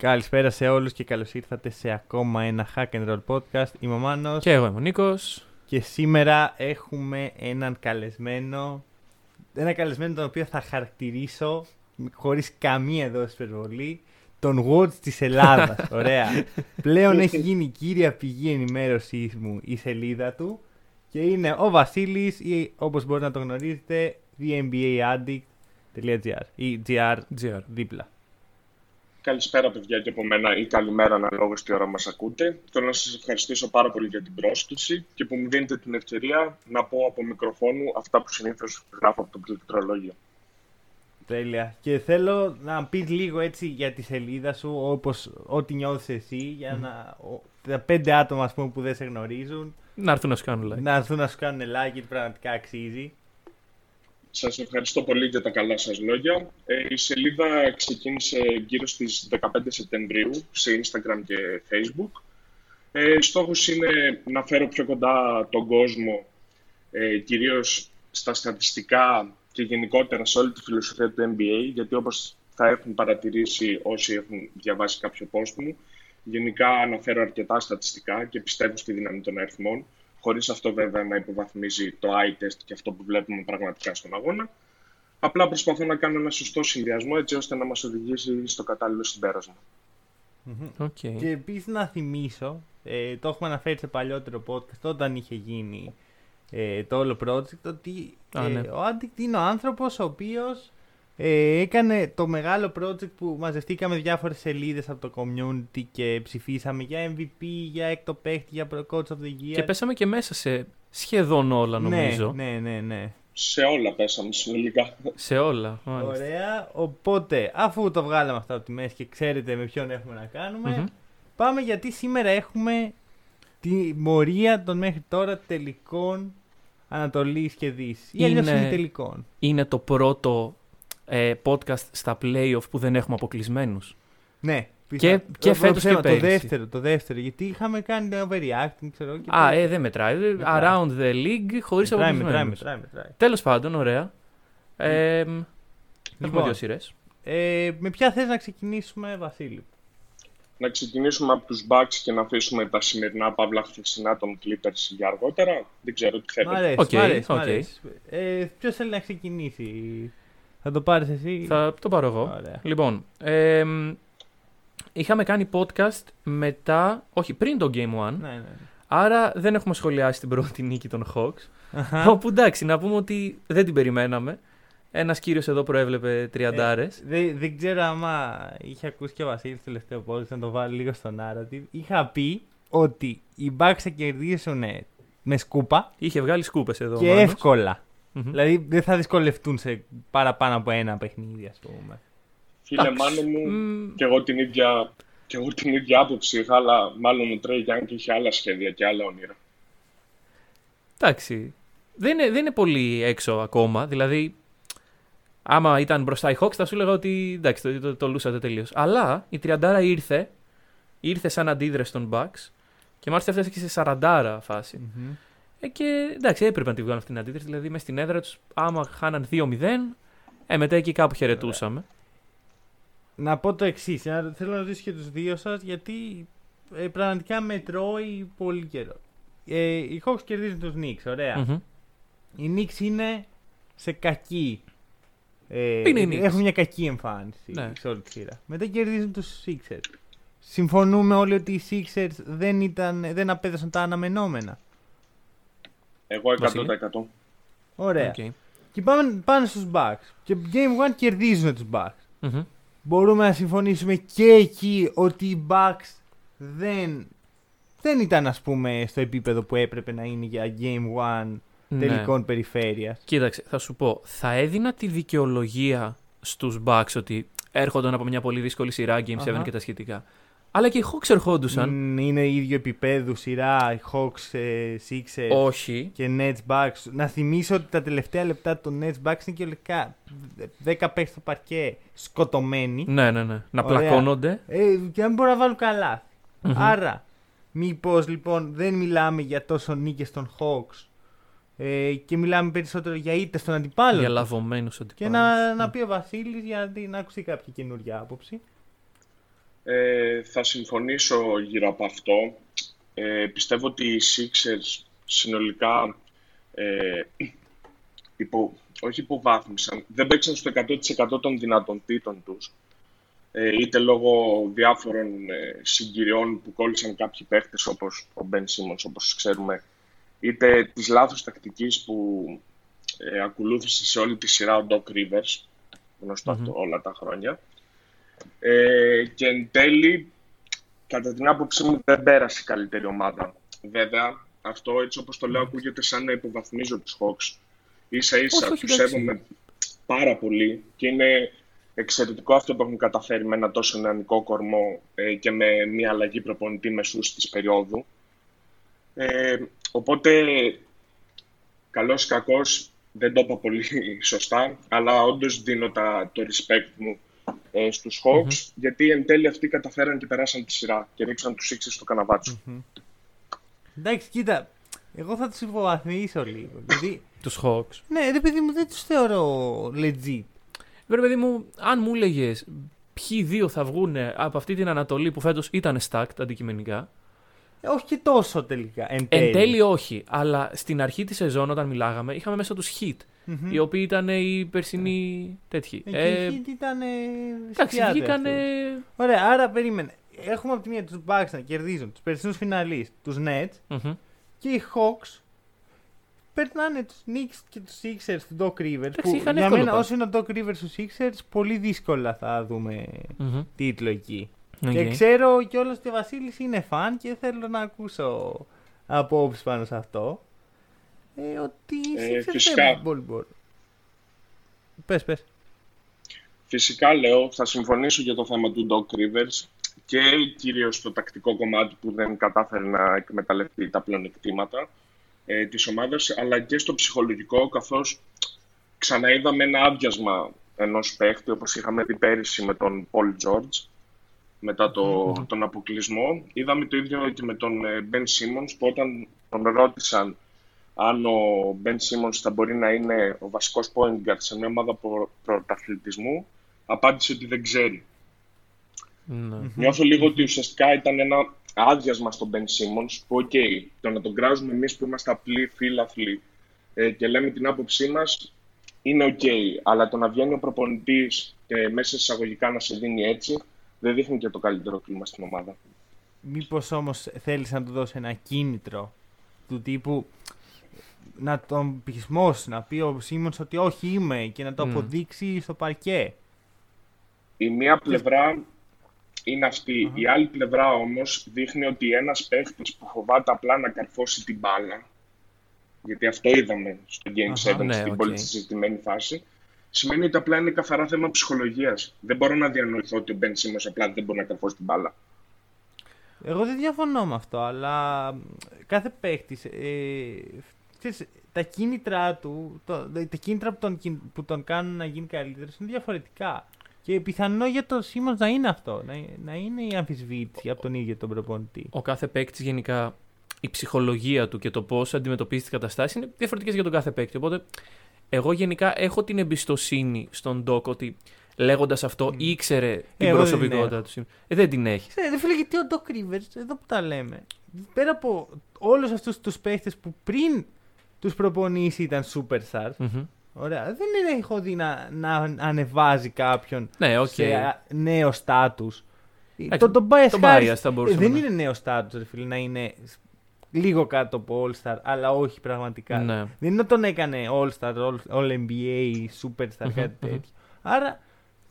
Καλησπέρα σε όλους και καλώς ήρθατε σε ακόμα ένα Hack and Roll podcast. Είμαι ο Μάνος Και εγώ είμαι ο Νίκος. και σήμερα έχουμε έναν καλεσμένο, ένα καλεσμένο τον οποίο θα χαρακτηρίσω χωρίς καμία δόση υπερβολή, τον Watch της Ελλάδας. Ωραία. Πλέον έχει γίνει κύρια πηγή ενημέρωσής μου η σελίδα του και είναι ο Βασίλης ή όπως μπορείτε να το γνωρίζετε thembaaddict.gr ή gr GR. δίπλα. Καλησπέρα, παιδιά, και από μένα ή καλημέρα, αναλόγως τι ώρα μας ακούτε. Θέλω να σας ευχαριστήσω πάρα πολύ για την πρόσκληση και που μου δίνετε την ευκαιρία να πω από μικροφόνου αυτά που συνήθως γράφω από το πληκτρολόγιο. Τέλεια. Και θέλω να πεις λίγο έτσι για τη σελίδα σου, όπως ό,τι νιώθεις εσύ, για να... ο- τα πέντε άτομα ας πούμε, που δεν σε γνωρίζουν, Να έρθουν να σου κάνουν like. να έρθουν να σου κάνουν like, γιατί πραγματικά αξίζει. Σας ευχαριστώ πολύ για τα καλά σας λόγια. Ε, η σελίδα ξεκίνησε γύρω στις 15 Σεπτεμβρίου σε Instagram και Facebook. Ε, στόχος είναι να φέρω πιο κοντά τον κόσμο, ε, κυρίως στα στατιστικά και γενικότερα σε όλη τη φιλοσοφία του NBA, γιατί όπως θα έχουν παρατηρήσει όσοι έχουν διαβάσει κάποιο post μου, γενικά αναφέρω αρκετά στατιστικά και πιστεύω στη δύναμη των αριθμών, χωρίς αυτό βέβαια να υποβαθμίζει το eye test και αυτό που βλέπουμε πραγματικά στον αγώνα. Απλά προσπαθώ να κάνω ένα σωστό συνδυασμό έτσι ώστε να μας οδηγήσει στο κατάλληλο συμπέρασμα. Οκ. Και επίσης να θυμίσω, ε, το έχουμε αναφέρει σε παλιότερο podcast, όταν είχε γίνει ε, το όλο project, ότι Α, ε, ναι. ο Addict είναι ο άνθρωπος ο οποίος ε, έκανε το μεγάλο project που μαζευτήκαμε διάφορες σελίδες από το community και ψηφίσαμε για MVP, για έκτο παίχτη, για Pro Coach of the Year. Και πέσαμε και μέσα σε σχεδόν όλα νομίζω. Ναι, ναι, ναι, ναι. Σε όλα πέσαμε συνολικά. Σε όλα. μάλιστα. Ωραία. Οπότε, αφού το βγάλαμε αυτά από τη μέση και ξέρετε με ποιον έχουμε να κάνουμε, Μμμ. πάμε γιατί σήμερα έχουμε τη μορία των μέχρι τώρα τελικών Ανατολής και Δύσης. Ή αλλιώς Είναι- είναι τελικών. Είναι το πρώτο ε, podcast στα playoff που δεν έχουμε αποκλεισμένους. Ναι. Και- πιθα- και το- φέτος ψέμα, και Το πέρυσι. δεύτερο, το δεύτερο. Γιατί είχαμε κάνει overreacting, ξέρω. Και Α, πέρυσι. ε, δεν μετράει. Μετράει. Around the league χωρίς μετράει, μετράει, αποκλεισμένους. μετράει, μετράει. Τέλος πάντων, ωραία. Ε, Έχουμε Λοιπόν. δύο σειρές. Ε, με ποια θες να ξεκινήσουμε, Βασίλη; Να ξεκινήσουμε από τους Bucks και να αφήσουμε τα σημερινά παύλα χθεσινά των Clippers για αργότερα. Δεν ξέρω τι Μ' θέλετε. αρέσει, Οκ, μ' αρέσει, μ' οκ. αρέσει. Ε, ποιος θέλει να ξεκινήσει; Θα το πάρεις εσύ. Θα το πάρω εγώ. Ωραία. Λοιπόν, ε, μ, είχαμε κάνει podcast μετά, όχι πριν το Game 1, Ναι, ναι, ναι. άρα δεν έχουμε σχολιάσει την πρώτη νίκη των Hawks. Αχα. Όπου εντάξει, να πούμε ότι δεν την περιμέναμε. Ένας κύριος εδώ προέβλεπε τριαντάρες. Ε, δεν, δεν ξέρω άμα είχε ακούσει και ο Βασίλης το τελευταίο podcast, να το βάλω λίγο στο narrative. Είχα πει ότι οι Bucks θα κερδίσουν με σκούπα Είχε βγάλει σκούπες εδώ. ο και Μάνος. εύκολα. Μμμ. Δηλαδή δεν θα δυσκολευτούν σε παραπάνω από ένα παιχνίδι, ας πούμε. Φίλε Εντάξει. Μάνο μου, Μμ. και εγώ την ίδια, και εγώ την ίδια άποψη είχα, αλλά μάλλον ο Τρέι Γιάνγκ είχε άλλα σχέδια και άλλα όνειρα. Εντάξει. Δεν είναι, δεν είναι πολύ έξω ακόμα. Δηλαδή, άμα ήταν μπροστά οι Hawks, θα σου έλεγα ότι εντάξει, το, το, το λούσατε τελείως. Αλλά η τριαντάρα ήρθε. Ήρθε σαν αντίδραση των Bucks. Και μάλιστα έφτασε και σε 40 φάση. Μμμ. Ε, και εντάξει, έπρεπε να τη βγάλουν αυτή την αντίδραση. Δηλαδή, μέσα στην έδρα τους, άμα χάναν 2-0, ε, μετά εκεί κάπου χαιρετούσαμε. Να πω το εξής. Θέλω να ρωτήσω και τους δύο σας γιατί ε, πραγματικά μετρώει πολύ καιρό. Ε, οι Hawks κερδίζουν τους Knicks, ωραία. Μμμ. Οι Knicks είναι σε κακή. Ε, Είναι οι Knicks. Έχουν μια κακή εμφάνιση Ναι. σε όλη τη σειρά. Μετά κερδίζουν τους Sixers. Συμφωνούμε όλοι ότι οι Sixers δεν, ήταν, δεν απέδωσαν τα αναμενόμενα. Εγώ 100%. Βασίλη. Ωραία. Οκ. Και πάμε, πάνε στους Bucks. Και Game 1 κερδίζουν τους Bucks. Μμμ. Μπορούμε να συμφωνήσουμε και εκεί ότι οι Bucks δεν, δεν ήταν ας πούμε στο επίπεδο που έπρεπε να είναι για Game 1 Ναι. τελικών περιφέρειας. Κοίταξε, θα σου πω. Θα έδινα τη δικαιολογία στους Bucks ότι έρχονταν από μια πολύ δύσκολη σειρά Game 7 Αχα. και τα σχετικά. Αλλά και οι Hawks ερχόντουσαν. Μ, Είναι ιδίου επιπέδου σειρά, οι Hawks, ε, Sixers Όχι. και Nets Bucks. Να θυμίσω ότι τα τελευταία λεπτά των Nets Bucks είναι και ολικά 10 παίχτες στο παρκέ σκοτωμένοι. Ναι, ναι, ναι. Να Ωραία. πλακώνονται. Ε, και δεν μπορούν να βάλουν καλά. Μμμ. Άρα, μήπως λοιπόν δεν μιλάμε για τόσο νίκες των Hawks ε, και μιλάμε περισσότερο για ήττες των αντιπάλων. Για τους. λαβωμένους Και αντιπάλους. να, να πει ο Βασίλης για να ακουστεί κάποια καινούργια άποψη. Ε, θα συμφωνήσω γύρω από αυτό. Ε, πιστεύω ότι οι Sixers συνολικά ε, υπο, όχι υποβάθμισαν, δεν παίξαν στο 100% των δυνατοτήτων τους. Ε, είτε λόγω διάφορων ε, συγκυριών που κόλλησαν κάποιοι παίχτες όπως ο Ben Simmons όπως ξέρουμε, είτε της λάθος τακτικής που ε, ακολούθησε σε όλη τη σειρά ο Doc Rivers, γνωστό αυτό όλα τα χρόνια. Ε, και εν τέλει, κατά την άποψή μου, δεν πέρασε η καλύτερη ομάδα. Βέβαια, αυτό έτσι όπως το λέω ακούγεται σαν να υποβαθμίζω τους Hawks. Ίσα ίσα Όχι, όχι, τους εντάξει. σέβομαι πάρα πολύ και είναι εξαιρετικό αυτό που έχουν καταφέρει με ένα τόσο νεανικό κορμό ε, και με μια αλλαγή προπονητή μεσούς της περίοδου. Ε, οπότε, καλός ή κακός, δεν το είπα πολύ σωστά, αλλά όντως δίνω τα, το respect μου ε, στους Hawks, γιατί εν τέλει αυτοί καταφέραν και περάσαν τη σειρά και ρίξαν τους Sixers στο καναβάτσο. Εντάξει, κοίτα, εγώ θα τους υποβαθμίσω λίγο. Δηλαδή, Τους Hawks. ναι, ρε παιδί μου, δεν τους θεωρώ legit. Βέβαια, παιδί μου, αν μου έλεγες ποιοι δύο θα βγουν από αυτή την Ανατολή που φέτος ήταν stacked αντικειμενικά. Ε, όχι και τόσο τελικά. Εν Εν τέλει όχι, αλλά στην αρχή της σεζόν όταν μιλάγαμε είχαμε μέσα τους Hit, οι οποίοι ήταν οι περσινοί τέτοιοι. Εκεί Ε, η Heat ήταν. ε, εντάξει, σκιάδες βγήκανε. αυτούς. Ωραία, άρα περίμενε. Έχουμε από τη μία τους Bucks να κερδίζουν τους περσινούς φιναλείς, τους Nets Μμμ. και οι Hawks περνάνε τους Knicks και τους Sixers του Doc Rivers. που είχαν για εύκολο μένα, πας. όσο είναι ο Doc Rivers του Sixers, πολύ δύσκολα θα δούμε Μμμ. τίτλο εκεί. Οκ. Και ξέρω κιόλας ότι ο Βασίλης είναι φαν και θέλω να ακούσω απόψεις πάνω σε αυτό. Ε, ότι οι Ε, Sixers φυσικά. δεν πολύ μπορούν. Πες, πες. Φυσικά λέω, θα συμφωνήσω για το θέμα του Doc Rivers και κυρίως το τακτικό κομμάτι που δεν κατάφερε να εκμεταλλευτεί τα πλεονεκτήματα ε, της ομάδας, αλλά και στο ψυχολογικό, καθώς ξαναείδαμε ένα άδειασμα ενός παίχτη, όπως είχαμε δει πέρυσι με τον Paul George, μετά το, τον αποκλεισμό. Είδαμε το ίδιο και με τον ε, Ben Simmons, που όταν τον ρώτησαν αν ο Ben Simmons θα μπορεί να είναι ο βασικός point guard σε μια ομάδα προ- πρωταθλητισμού, απάντησε ότι δεν ξέρει. Ναι. Νιώθω λίγο ότι ουσιαστικά ήταν ένα άδειασμα στον Ben Simmons, που οκ, το να τον κράζουμε εμείς που είμαστε απλοί φίλαθλοι ε, και λέμε την άποψή μας, είναι οκ, αλλά το να βγαίνει ο προπονητής και μέσα εισαγωγικά να σε δίνει έτσι, δεν δείχνει και το καλύτερο κλίμα στην ομάδα. Μήπως όμως θέλεις να του δώσεις ένα κίνητρο του τύπου να τον πεισμώσει, να πει ο Σίμονς ότι όχι είμαι και να το Μμ. αποδείξει στο παρκέ. Η μία πλευρά είναι αυτή. Η άλλη πλευρά όμως δείχνει ότι ένας παίχτης που φοβάται απλά να καρφώσει την μπάλα, γιατί αυτό είδαμε στο Game Αχα, 7 ναι, στην οκ. πολύ συζητημένη φάση, σημαίνει ότι απλά είναι καθαρά θέμα ψυχολογίας. Δεν μπορώ να διανοηθώ ότι ο Ben Simmons απλά δεν μπορεί να καρφώσει την μπάλα. Εγώ δεν διαφωνώ με αυτό, αλλά κάθε παίχτης. Ε, ξέρεις, τα κίνητρα του, το, τα κίνητρα που τον, κιν- που τον κάνουν να γίνει καλύτερος είναι διαφορετικά. Και πιθανό για τον Σίμον να είναι αυτό, να, να είναι η αμφισβήτηση από τον ίδιο τον προπονητή. Ο κάθε παίκτης γενικά, η ψυχολογία του και το πώς αντιμετωπίζει τις καταστάσεις είναι διαφορετικές για τον κάθε παίκτη. Οπότε, εγώ γενικά έχω την εμπιστοσύνη στον Ντόκ ότι λέγοντας αυτό ήξερε την Εγώ δεν προσωπικότητα του. Ε, δεν την έχεις. Ξέρετε, φίλε, γιατί ο Doc Rivers, εδώ που τα λέμε, πέρα από όλους αυτούς τους παίχτε που πριν τους προπονήσει ήταν superstars, Μμμ. ωραία, δεν είναι, έχω δει να, να ανεβάζει κάποιον Ναι, οκ. σε α, νέο στάτου. Εντάξει, Το, το bias, το Harris, bias θα ε, μπορούσαμε δεν να- είναι νέο στάτου, ρε φίλε, να είναι λίγο κάτω από All-Star, αλλά όχι πραγματικά. Ναι. Δεν είναι ότι τον έκανε All-Star, All, All-NBA, Superstar, κάτι τέτοιο. Άρα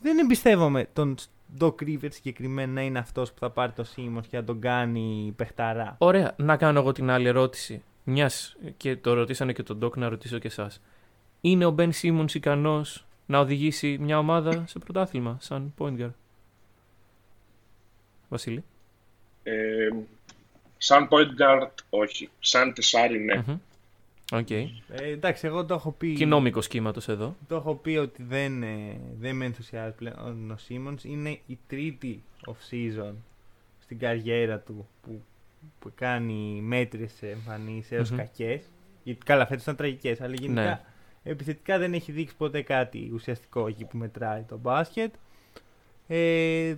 δεν εμπιστεύομαι τον Doc Rivers συγκεκριμένα να είναι αυτός που θα πάρει το Simmons και να τον κάνει παιχταρά. Ωραία, να κάνω εγώ την άλλη ερώτηση. Μιας και το ρωτήσανε και τον Ντόκ, να ρωτήσω και εσάς. Είναι ο Μπεν Σίμονς ικανός να οδηγήσει μια ομάδα σε πρωτάθλημα σαν point guard; Βασίλη. Ε, σαν point guard, όχι. Σαν τεσάρι, ναι. Μμμ. Οκ. Ε, εντάξει, εγώ το έχω πει. Κοινό μήκος κύματος εδώ. Το έχω πει ότι δεν, ε, δεν με ενθουσιάζει πλέον ο Σίμονς. Είναι η τρίτη off-season στην καριέρα του που, που κάνει μέτριες εμφανίσεις έως Μμμ. κακές. Γιατί καλά φέτος ήταν τραγικές, αλλά γενικά Ναι. επιθετικά δεν έχει δείξει ποτέ κάτι ουσιαστικό εκεί που μετράει το μπάσκετ. Ε,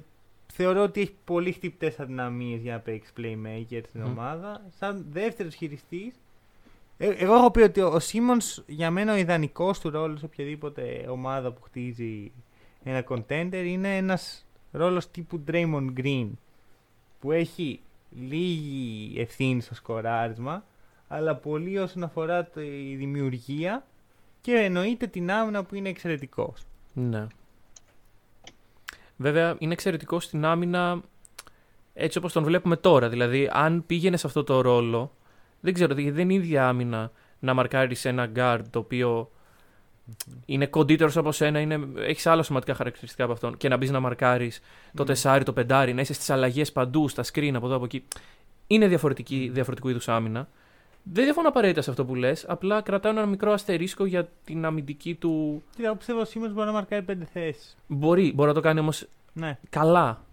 θεωρώ ότι έχει πολύ χτυπτές αδυναμίες για να παίξει playmaker στην Μμ. ομάδα. Σαν δεύτερος χειριστής ε, εγώ έχω πει ότι ο Σίμονς για μένα ο ιδανικός του ρόλος σε οποιαδήποτε ομάδα που χτίζει ένα contender είναι ένας ρόλος τύπου Draymond Green που έχει λίγη ευθύνη στο σκοράρισμα αλλά πολύ όσον αφορά τη δημιουργία και εννοείται την άμυνα που είναι εξαιρετικός. Ναι. Βέβαια, είναι εξαιρετικό στην άμυνα έτσι όπως τον βλέπουμε τώρα. Δηλαδή, αν πήγαινε σε αυτό το ρόλο, δεν ξέρω, γιατί δεν είναι η ίδια άμυνα να μαρκάρεις ένα guard το οποίο είναι κοντύτερος από σένα, είναι, έχεις άλλα σωματικά χαρακτηριστικά από αυτόν και να μπεις να μαρκάρεις το τεσάρι, το πεντάρι, να είσαι στις αλλαγές παντού, στα screen από εδώ από εκεί. Είναι διαφορετική, διαφορετικού είδους άμυνα. Δεν διαφωνώ απαραίτητα σε αυτό που λες, απλά κρατάω ένα μικρό αστερίσκο για την αμυντική του. Κοίτα, εγώ πιστεύω ο Σίμονς μπορεί να μαρκάρει πέντε θέσεις. Μπορεί, μπορεί να το κάνει όμως Ναι, καλά.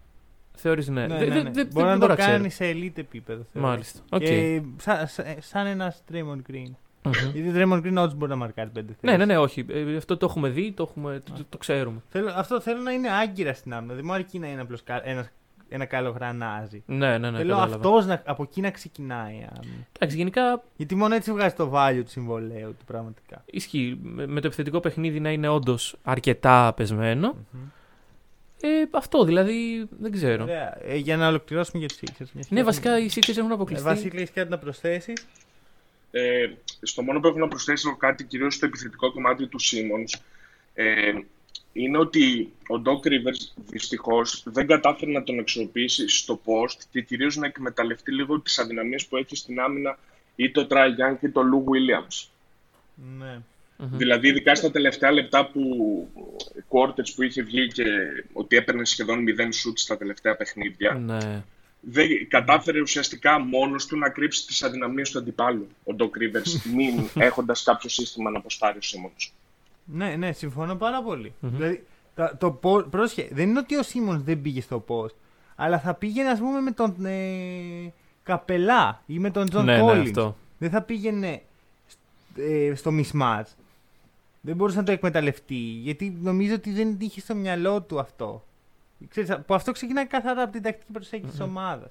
Θεωρείς ναι. ναι, Δεν- ναι, δεν- ναι. δεν- μπορεί δεν να το μπορώ ξέρω. κάνει σε elite επίπεδο. θεωρώ. Μάλιστα. Οκ. Και σαν, σαν, σαν ένας Draymond Green. Μμμ. Γιατί ο Draymond Green όντως μπορεί να μαρκάρει πέντε θέσεις. Ναι, ναι, ναι, όχι. Ε, αυτό το έχουμε δει, το, έχουμε, το, το ξέρουμε. Θέλω, αυτό θέλω να είναι άγκυρα στην άμυνα. Δεν μου αρκεί να είναι απλώς κα- ένας, ένα καλό γρανάζι. Ναι, ναι, ναι. θέλω κατάλαβα. αυτός να, από εκεί να ξεκινάει η άμυνα. Εντάξει, γενικά Γιατί μόνο έτσι βγάζει το value του συμβολέου του πραγματικά. ισχύει. Με, με το επιθετικό παιχνίδι να είναι όντως αρκετά πεσμένο. Ε, αυτό δηλαδή δεν ξέρω. Ωραία. Ε, για να ολοκληρώσουμε για τους Sixers. Ναι, βασικά οι Sixers έχουν Ε, αποκλειστεί. Βασίλη, έχεις κάτι να προσθέσεις. Ε, στο μόνο που έχω να προσθέσω κάτι κυρίως στο επιθετικό κομμάτι του Simmons ε, είναι ότι ο Doc Rivers δυστυχώς δεν κατάφερε να τον αξιοποιήσει στο post και κυρίως να εκμεταλλευτεί λίγο τις αδυναμίες που έχει στην άμυνα ή το Trae Young ή το Lou Williams. Ναι. Δηλαδή, ειδικά στα τελευταία λεπτά που quarters που είχε βγει και ότι έπαιρνε σχεδόν 0 shoot στα τελευταία παιχνίδια, Ναι. Δεν κατάφερε ουσιαστικά μόνος του να κρύψει τις αδυναμίες του αντιπάλου, ο Doc Rivers, μην έχοντας κάποιο σύστημα να αποστάρει ο Simmons. Ναι, ναι, συμφωνώ πάρα πολύ. Δηλαδή, τα, το, πο- πρόσχε, δεν είναι ότι ο Σίμον δεν πήγε στο post, αλλά θα πήγαινε, ας πούμε, με τον ε, Καπελά ή με τον Τζον Ναι, ναι, Κόλλινς. αυτό. Δεν θα πήγαινε ε, στο mismatch. Δεν μπορούσε να το εκμεταλλευτεί, γιατί νομίζω ότι δεν είχε στο μυαλό του αυτό. Ξέρεις, που αυτό ξεκινάει καθαρά από την τακτική προσέγγιση της ομάδας.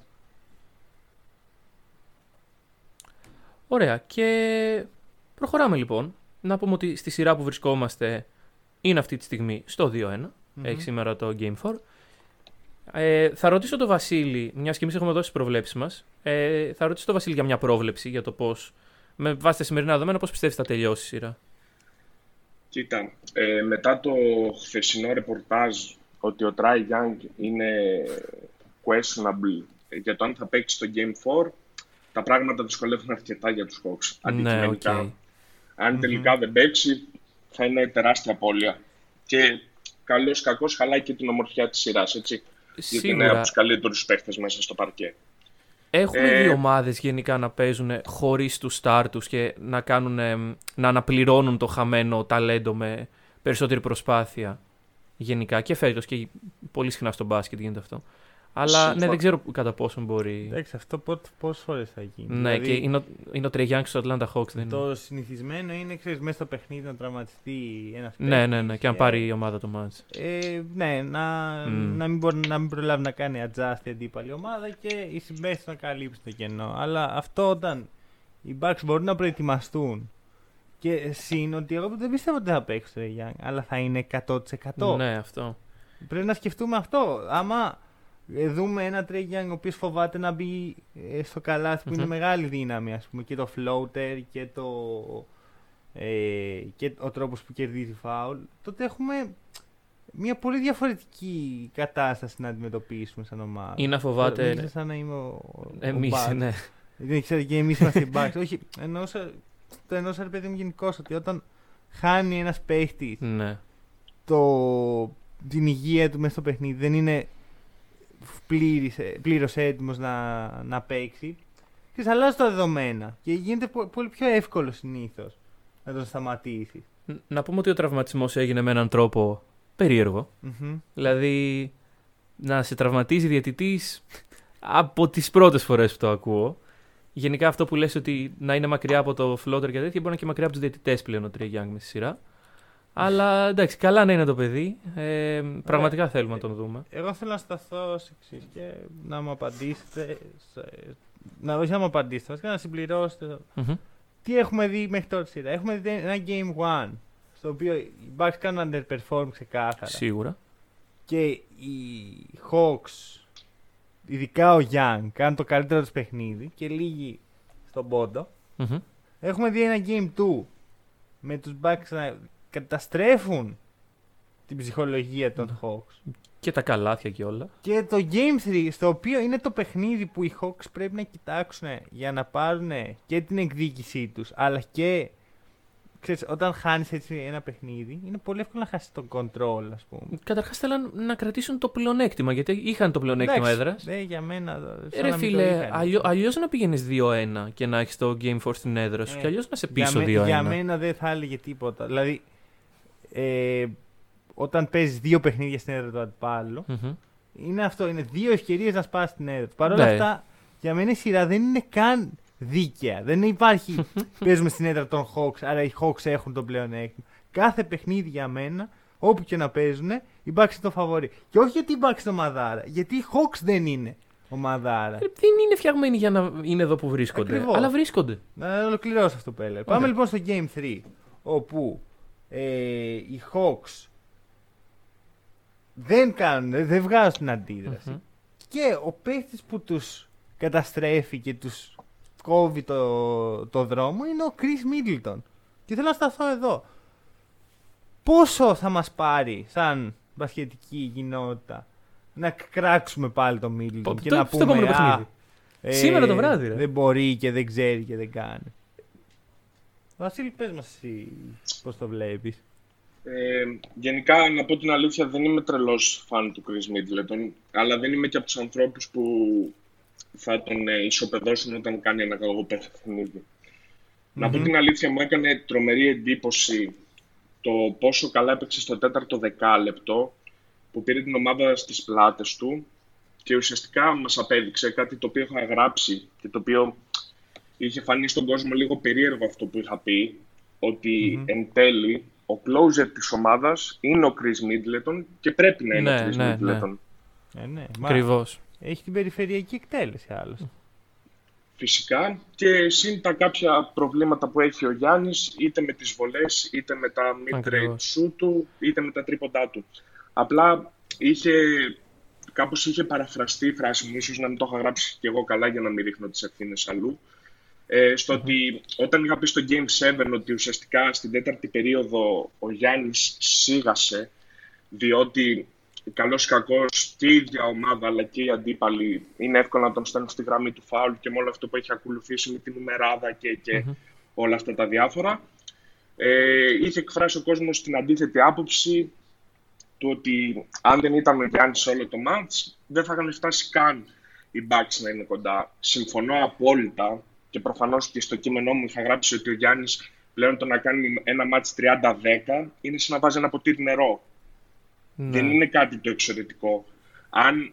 Ωραία. Και προχωράμε λοιπόν. Να πούμε ότι στη σειρά που βρισκόμαστε είναι αυτή τη στιγμή στο 2-1. Έχει σήμερα το Game 4. Ε, θα ρωτήσω τον Βασίλη, μιας και εμείς έχουμε δώσει τις προβλέψεις μας, ε, θα ρωτήσω τον Βασίλη για μια πρόβλεψη για το πώς, με βάση τα σημερινά δεδομένα, πώς πιστεύεις θα τελειώσει η σειρά. Κοίτα, ε, μετά το χθεσινό ρεπορτάζ ότι ο Trae Young είναι questionable για το αν θα παίξει στο Game 4, τα πράγματα δυσκολεύουν αρκετά για τους Hawks. Αντικειμενικά. Ναι, οκ. Αν τελικά δεν παίξει, θα είναι τεράστια απώλεια. Και καλώς κακώς χαλάει και την ομορφιά της σειράς, έτσι. Γιατί είναι Σίγουρα. από τους καλύτερους παίχτες μέσα στο παρκέ. Έχουμε Ε, δει ομάδες γενικά να παίζουν χωρίς τους star τους και να, κάνουν, ε, να αναπληρώνουν το χαμένο ταλέντο με περισσότερη προσπάθεια. Γενικά και φέτος και πολύ συχνά στο μπάσκετ γίνεται αυτό. Αλλά ναι, Συμφωνώ. δεν ξέρω κατά πόσο μπορεί. Εντάξει, αυτό πόσες φορές θα γίνει. Ναι, Δηλαδή, και είναι ο, είναι ο Trey Young στο Atlanta Hawks. Δεν είναι. Το συνηθισμένο είναι, ξέρεις, μέσα στο παιχνίδι να τραυματιστεί ένας Ναι, ναι, ναι, και αν πάρει η ομάδα το match. Ε, ναι, να, Μμ. να, μην μπορεί, να μην προλάβει να κάνει adjust η αντίπαλη ομάδα και οι συμπαίχτες να καλύψουν το κενό. Αλλά αυτό όταν οι Bucks μπορούν να προετοιμαστούν και συν ότι εγώ δεν πιστεύω ότι θα παίξει το Young, αλλά θα είναι 100%. Ναι, αυτό. Πρέπει να σκεφτούμε αυτό. Άμα ε, δούμε ένα Trey Young ο οποίος φοβάται να μπει ε, στο καλάθι που είναι Μμμ. μεγάλη δύναμη, ας πούμε, και το floater και, το, ε, και ο τρόπος που κερδίζει φάουλ, τότε έχουμε μια πολύ διαφορετική κατάσταση να αντιμετωπίσουμε σαν ομάδα. Ή να φοβάται- Μίλησα σαν να είμαι ο, ο Εμείς, Bucks. ναι. Δεν ξέρω και εμείς είμαστε οι Bucks. Όχι, εννοούσα, το εννοούσα ρε παιδί μου γενικώ ότι όταν χάνει ένας παίχτης ναι. το, την υγεία του μέσα στο παιχνίδι δεν είναι πλήρως έτοιμος να, να παίξει. Και αλλάζει τα δεδομένα και γίνεται πο- πολύ πιο εύκολο συνήθως να τον σταματήσεις. Ν- Να πούμε ότι ο τραυματισμός έγινε με έναν τρόπο περίεργο. Δηλαδή, να σε τραυματίζει διαιτητής από τις πρώτες φορές που το ακούω. Γενικά αυτό που λες ότι να είναι μακριά από το floater και τέτοια μπορεί να είναι και μακριά από τους διαιτητές πλέον ο Τρέι Young με στη σειρά. Αλλά εντάξει, καλά να είναι το παιδί. Ε, πραγματικά θέλουμε να τον δούμε. Εγώ θέλω να σταθώ σε εξής και να μου απαντήσετε. σε- Να όχι να μου απαντήσετε, βασικά να συμπληρώσετε. Μμμ. Τι έχουμε δει μέχρι τώρα στη σειρά. Έχουμε δει ένα Game 1 στο οποίο οι Bucks κάνουν underperform ξεκάθαρα. Σίγουρα. Και οι Hawks, ειδικά ο Young, κάνουν το καλύτερο του παιχνίδι και λίγοι στον πόντο. Μμμ. Έχουμε δει ένα Game 2 με τους Bucks να καταστρέφουν την ψυχολογία των Hawks. Και τα καλάθια και όλα. Και το Game 3, στο οποίο είναι το παιχνίδι που οι Hawks πρέπει να κοιτάξουν για να πάρουν και την εκδίκησή τους, αλλά και ξέρεις, όταν χάνεις έτσι ένα παιχνίδι, είναι πολύ εύκολο να χάσεις τον control, ας πούμε. Καταρχάς θέλαν να κρατήσουν το πλεονέκτημα γιατί είχαν το πλεονέκτημα έδρας. Ναι, για μένα. σαν Ρε να μην το φίλε, είχαν. αλλιώ αλλιώς να πηγαίνεις 2-1 και να έχεις το Game 4 στην έδρα σου, Ε, και αλλιώς να σε για, πίσω με- 2-1. για μένα δεν θα έλεγε τίποτα. Δηλαδή, ε, όταν παίζεις δύο παιχνίδια στην έδρα του αντιπάλου, Μμμ. είναι αυτό. Είναι δύο ευκαιρίες να σπάσει την έδρα του. Παρ' όλα Ναι. αυτά, για μένα η σειρά δεν είναι καν δίκαια. Δεν υπάρχει. παίζουμε στην έδρα των Hawks, άρα οι Hawks έχουν το πλεονέκτημα. Κάθε παιχνίδι για μένα, όπου και να παίζουν, οι Bucks είναι το φαβορή. Και όχι γιατί οι Bucks είναι ομαδάρα, γιατί οι Hawks δεν είναι ομαδάρα. Ε, Δεν είναι φτιαγμένοι για να είναι εδώ που βρίσκονται. Ακριβώς. Αλλά βρίσκονται. Να ολοκληρώσω αυτό που έλεγα. Πάμε λοιπόν στο Game 3, όπου ε, οι Hawks δεν κάνουν, δεν βγάζουν την αντιδραση Μμμ. Και ο παίχτη που τους καταστρέφει και τους κόβει το, το δρόμο είναι ο Chris Middleton. Και θέλω να σταθώ εδώ. Πόσο θα μας πάρει σαν μπασχετική κοινότητα να κράξουμε πάλι το Middleton Πότε, και το- να στο πούμε επόμενο «Α, παιχνίδι». ε, Σήμερα το βράδυ, ρε. Δεν μπορεί και δεν ξέρει και δεν κάνει. Βασίλη, πες μας εσύ πώς το βλέπεις. Ε, γενικά, να πω την αλήθεια, δεν είμαι τρελός φαν του Chris Middleton, αλλά δεν είμαι και από τους ανθρώπους που θα τον ε, ισοπεδώσουν όταν κάνει ένα κακό παιχνίδι. Να πω την αλήθεια, μου έκανε τρομερή εντύπωση το πόσο καλά έπαιξε στο τέταρτο δεκάλεπτο που πήρε την ομάδα στις πλάτες του και ουσιαστικά μας απέδειξε κάτι το οποίο είχα γράψει και το οποίο είχε φανεί στον κόσμο λίγο περίεργο αυτό που είχα πει, ότι εν τέλει ο closer της ομάδας είναι ο Chris Middleton και πρέπει να είναι Ναι, ο Chris ναι, ναι. Middleton. Ε, ναι, μα Ακριβώς. Έχει την περιφερειακή εκτέλεση άλλωστε. Φυσικά και συν τα κάποια προβλήματα που έχει ο Γιάννης είτε με τις βολές, είτε με τα mid-range Ακριβώς. σου του, είτε με τα τρίποντά του. Απλά είχε, κάπως είχε παραφραστεί η φράση μου, ίσως να μην το είχα γράψει και εγώ καλά για να μην ρίχνω τις ευθύνες αλλού. Ε, στο ότι όταν είχα πει στο Game 7 ότι ουσιαστικά στην τέταρτη περίοδο ο Γιάννης σίγασε διότι καλός ή κακός και η ίδια ομάδα αλλά και οι αντίπαλοι είναι εύκολο να τον στέλνουν στη γραμμή του φάουλ και με όλο αυτό που έχει ακολουθήσει με την νουμεράδα και, και όλα αυτά τα διάφορα. Ε, είχε εκφράσει ο κόσμος την αντίθετη άποψη του ότι αν δεν ήταν ο Γιάννης σε όλο το μάτς δεν θα είχαν φτάσει καν οι Bucks να είναι κοντά. Συμφωνώ απόλυτα και προφανώς και στο κείμενό μου είχα γράψει ότι ο Γιάννης πλέον το να κάνει ένα μάτς 30-10 είναι σαν να βάζει ένα ποτήρι νερό. Ναι. Δεν είναι κάτι το εξαιρετικό. Αν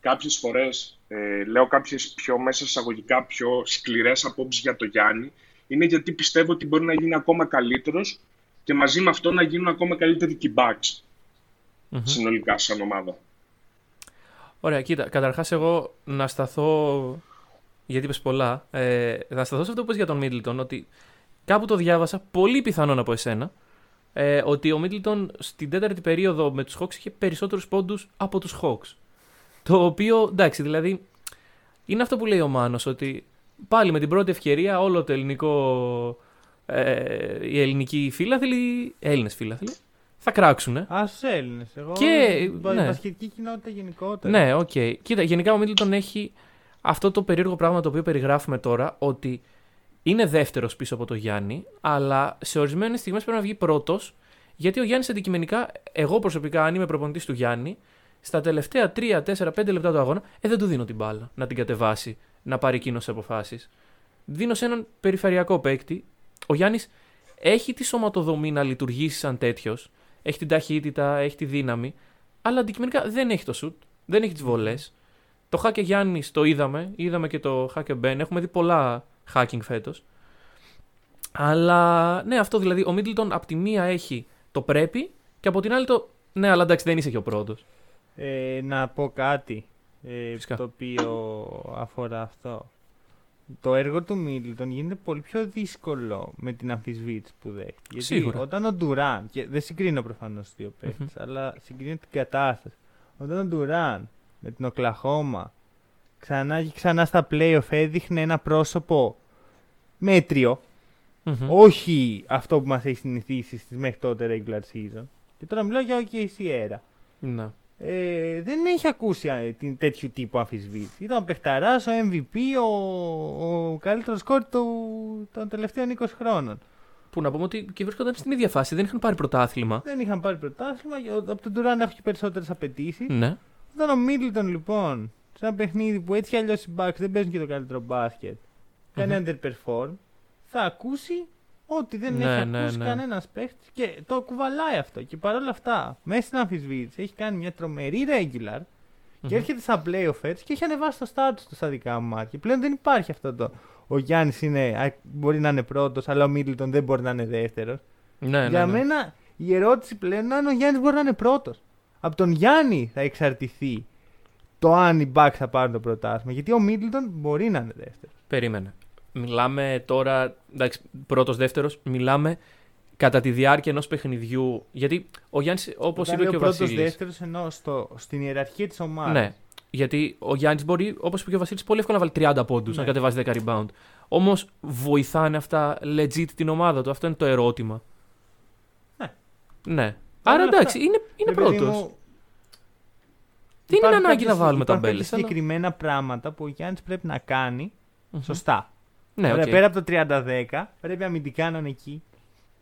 κάποιες φορές ε, λέω κάποιες πιο μέσα εισαγωγικά πιο σκληρές απόψεις για το Γιάννη, είναι γιατί πιστεύω ότι μπορεί να γίνει ακόμα καλύτερος και μαζί με αυτό να γίνουν ακόμα καλύτεροι και οι Bucks συνολικά σαν ομάδα. Ωραία, κοίτα. Καταρχάς, εγώ να σταθώ. Γιατί είπες πολλά. Ε, να σταθώ σε αυτό που είπες για τον Μίτλτον. Ότι κάπου το διάβασα, πολύ πιθανόν από εσένα, ε, ότι ο Μίτλτον στην τέταρτη περίοδο με τους Hawks είχε περισσότερους πόντους από τους Hawks. Το οποίο, εντάξει, δηλαδή, είναι αυτό που λέει ο Μάνος, ότι πάλι με την πρώτη ευκαιρία όλο το ελληνικό, ε, οι ελληνικοί φίλαθλοι, Έλληνες φίλαθλοι, θα κράξουνε. Α, στους Έλληνες. Εγώ. Και- η ναι. βασιλική κοινότητα γενικότερα. Ναι, οκ. Κοίτα, γενικά ο Μίτλτον έχει αυτό το περίεργο πράγμα το οποίο περιγράφουμε τώρα, ότι είναι δεύτερος πίσω από το Γιάννη, αλλά σε ορισμένες στιγμές πρέπει να βγει πρώτος, γιατί ο Γιάννης αντικειμενικά, εγώ προσωπικά, αν είμαι προπονητής του Γιάννη, στα τελευταία 3, 4, 5 λεπτά του αγώνα, ε, δεν του δίνω την μπάλα να την κατεβάσει, να πάρει εκείνος αποφάσεις. Δίνω σε έναν περιφερειακό παίκτη. Ο Γιάννης έχει τη σωματοδομή να λειτουργήσει σαν τέτοιος. Έχει την ταχύτητα, έχει τη δύναμη. Αλλά αντικειμενικά δεν έχει το σουτ, δεν έχει τις βολές. Το Χάκε Γιάννης το είδαμε, είδαμε και το Χάκε Μπεν. Έχουμε δει πολλά hacking φέτος. Αλλά ναι, αυτό δηλαδή. Ο Μίτλτον από τη μία έχει το πρέπει και από την άλλη το. Ναι, αλλά εντάξει, δεν είσαι και ο πρώτος. Ε, να πω κάτι ε, Φυσικά. το οποίο αφορά αυτό. Το έργο του Μίτλτον γίνεται πολύ πιο δύσκολο με την αμφισβήτηση που δέχεται. Γιατί Σίγουρα. όταν ο Ντουράν, και δεν συγκρίνω προφανώς του δύο παίκτες, αλλά συγκρίνω την κατάσταση. Όταν ο Ντουράν με την Οκλαχώμα ξανά και ξανά στα playoff έδειχνε ένα πρόσωπο μέτριο, Μμμ. όχι αυτό που μας έχει συνηθίσει στις μέχρι τότε regular season. Και τώρα μιλάω για OKC era. Ναι. Ε, δεν έχει ακούσει ε, την, τέτοιου τύπου αμφισβήτηση. Ήταν ο Πεχταράς, ο MVP, ο, ο καλύτερος σκόρ του, των τελευταίων 20 χρόνων. Που να πούμε ότι και βρίσκονταν στην ίδια φάση, δεν είχαν πάρει πρωτάθλημα. Δεν είχαν πάρει πρωτάθλημα. και ο- Από τον Τουράν έχει περισσότερες απαιτήσεις. Ναι. Όταν ο Μίτλτον λοιπόν, σε ένα παιχνίδι που έτσι κι αλλιώς οι Bucks δεν παίζουν και το καλύτερο μπάσκετ, κάνει underperform, θα ακούσει ότι δεν Ναι, έχει ναι, ακούσει ναι. κανένας παίχτης και το κουβαλάει αυτό. Και παρόλα αυτά, μέσα στην αμφισβήτηση έχει κάνει μια τρομερή regular και έρχεται στα playoff έτσι και έχει ανεβάσει το status του στα δικά μου μάτια. Πλέον δεν υπάρχει αυτό το. Ο Γιάννης μπορεί να είναι πρώτος, αλλά ο Μίτλτον δεν μπορεί να είναι δεύτερος. Ναι, Για ναι, ναι. μένα η ερώτηση πλέον είναι αν ο Γιάννης μπορεί να είναι πρώτος. Από τον Γιάννη θα εξαρτηθεί το αν οι Bucks θα πάρουν το πρωτάθλημα. Γιατί ο Μίτλτον μπορεί να είναι δεύτερος. Περίμενε. Μιλάμε τώρα, εντάξει, πρώτος, δεύτερος, μιλάμε κατά τη διάρκεια ενός παιχνιδιού. Γιατί ο Γιάννης, όπως Όταν είπε λέω και ο πρώτος Βασίλη. δεύτερος εννοώ στο, στην ιεραρχία της ομάδας. Ναι. Γιατί ο Γιάννης μπορεί, όπως είπε και ο Βασίλης, πολύ εύκολα να βάλει 30 πόντους, Ναι. να κατεβάζει 10 rebound. Όμως βοηθάνε αυτά legit την ομάδα του. Αυτό είναι το ερώτημα. Ναι. Ναι. Παρ' Άρα όλα εντάξει, αυτά, είναι, είναι Ρε παιδί πρώτος. Μου, Δεν είναι υπάρχουν ανάγκη να κάποιες- βάλουμε υπάρχουν ταμπέλες; κάποιες συγκεκριμένα πράγματα που ο Γιάννης πρέπει να κάνει σωστά. Ναι, Ωραία, οκ. Πέρα από το 30-10, πρέπει αμυντικά να είναι εκεί.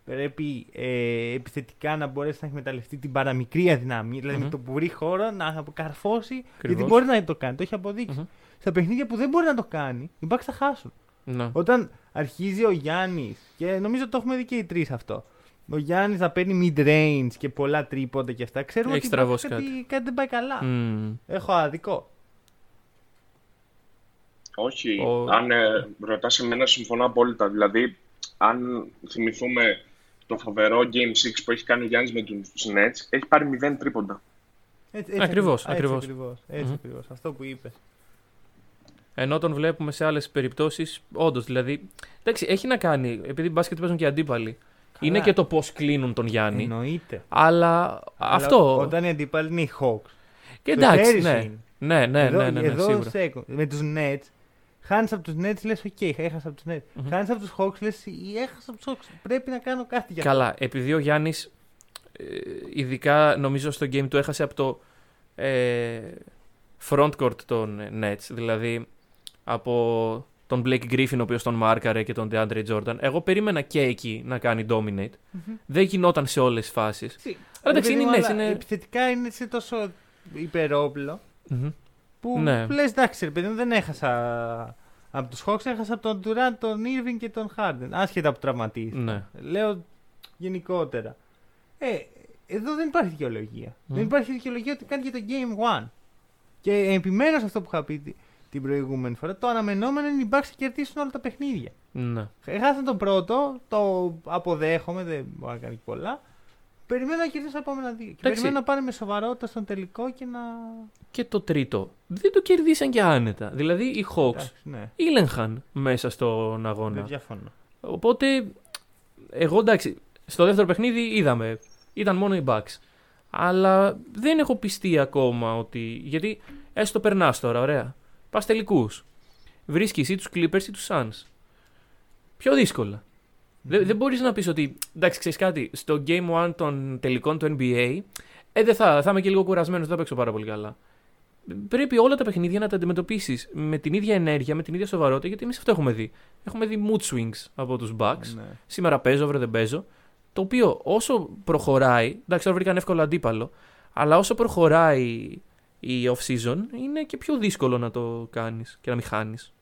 Πρέπει ε, επιθετικά να μπορέσει να εκμεταλλευτεί την παραμικρή αδυναμία. Δηλαδή Μμμ. με το που βρει χώρο να αποκαρφώσει. Γιατί Ακριβώς. μπορεί να το κάνει, το έχει αποδείξει. Μμμ. Στα παιχνίδια που δεν μπορεί να το κάνει, οι Bucks θα χάσουν. Ναι. Όταν αρχίζει ο Γιάννης, και νομίζω το έχουμε δει και οι τρεις αυτό. Ο Γιάννης θα παίρνει mid-range και πολλά τρίποντα και αυτά. Ξέρουμε Έχει ότι στραβώσει κάτι, κάτι. κάτι δεν πάει καλά. Μμμ. Έχω άδικο. Όχι. Ο- Αν ε, ρωτάς εμένα, συμφωνώ απόλυτα. Δηλαδή, αν θυμηθούμε το φοβερό Game 6 που έχει κάνει ο Γιάννης με τους Nets, έχει πάρει 0 τρίποντα. Έτσι, Ακριβώς, έτσι ακριβώς. ακριβώς, έτσι Μμμ. ακριβώς. Αυτό που είπες. Ενώ τον βλέπουμε σε άλλες περιπτώσεις, όντως δηλαδή. Εντάξει, έχει να κάνει, επειδή μπάσκετ παίζουν και αντίπαλοι. Είναι και το πώς κλείνουν τον Γιάννη. Εννοείται. Αλλά, Αλλά αυτό. Όταν οι αντίπαλοι είναι οι Hawks. Και το εντάξει, χέρι σου ναι. είναι. Ναι, ναι, εδώ, ναι, ναι, ναι, εδώ σίγουρα. second. Με τους Nets, χάνεις από τους Nets, λες: Οκ, έχασα από τους Nets. Μμμ. Χάνεις από τους Hawks, λες: Έχασα από τους Hawks. Πρέπει να κάνω κάτι για Καλά, επειδή ο Γιάννης, ειδικά νομίζω στο game του έχασε από το ε, frontcourt των ε, Nets, δηλαδή από τον Blake Griffin, ο οποίος τον μάρκαρε και τον DeAndre Jordan. Εγώ περίμενα και εκεί να κάνει dominate. Δεν γινόταν σε όλες τις φάσεις. αυτό. Αλλά εντάξει, Ρε παιδί είναι μου, Nets, αλλά είναι- Επιθετικά είναι σε τόσο υπερόπλο που Ναι. λες: Εντάξει, ρε παιδί μου, δεν έχασα από τους Hawks, έχασα από τον Durant, τον Irving και τον Harden. Άσχετα από τραυματίσει. Ναι. Λέω γενικότερα. Ε, εδώ δεν υπάρχει δικαιολογία. Δεν υπάρχει δικαιολογία ότι κάνει και το Game 1. Και επιμένω σε αυτό που είχα πει τη- την προηγούμενη φορά. Το αναμενόμενο είναι οι Bucks να κερδίσουν όλα τα παιχνίδια. ναι. Έχασαν τον πρώτο, το αποδέχομαι, δεν μπορώ να κάνει και πολλά. Περιμένω να κερδίσουν τα επόμενα δύο. Και Εντάξει. περιμένω να πάνε με σοβαρότητα στον τελικό και να. Και το τρίτο. Δεν το κερδίσαν και άνετα. Δηλαδή οι Hawks Εντάξει, ναι, ήλεγχαν μέσα στον δεν αγώνα. διαφωνώ. Οπότε, εγώ εντάξει, στο δεύτερο παιχνίδι είδαμε. Ήταν μόνο οι Bucks. Αλλά δεν έχω πιστεί ακόμα ότι. Γιατί έστω περνάς τώρα, ωραία. Πας τελικούς. Βρίσκεις ή τους Clippers ή τους Suns. Πιο δύσκολα. Δεν, δεν μπορείς να πεις ότι. Εντάξει, ξέρεις κάτι. Στο Game 1 των τελικών του NBA. Ε, δεν θα, θα είμαι και λίγο κουρασμένος, δεν θα παίξω πάρα πολύ καλά. Πρέπει όλα τα παιχνίδια να τα αντιμετωπίσεις με την ίδια ενέργεια, με την ίδια σοβαρότητα, γιατί εμείς αυτό έχουμε δει. Έχουμε δει mood swings από τους Bucks. Ναι. Σήμερα παίζω, αύριο δεν παίζω. Το οποίο όσο προχωράει. Εντάξει, τώρα βρήκαν εύκολο αντίπαλο. Αλλά όσο προχωράει η off-season, είναι και πιο δύσκολο να το κάνεις και να μην χάνεις.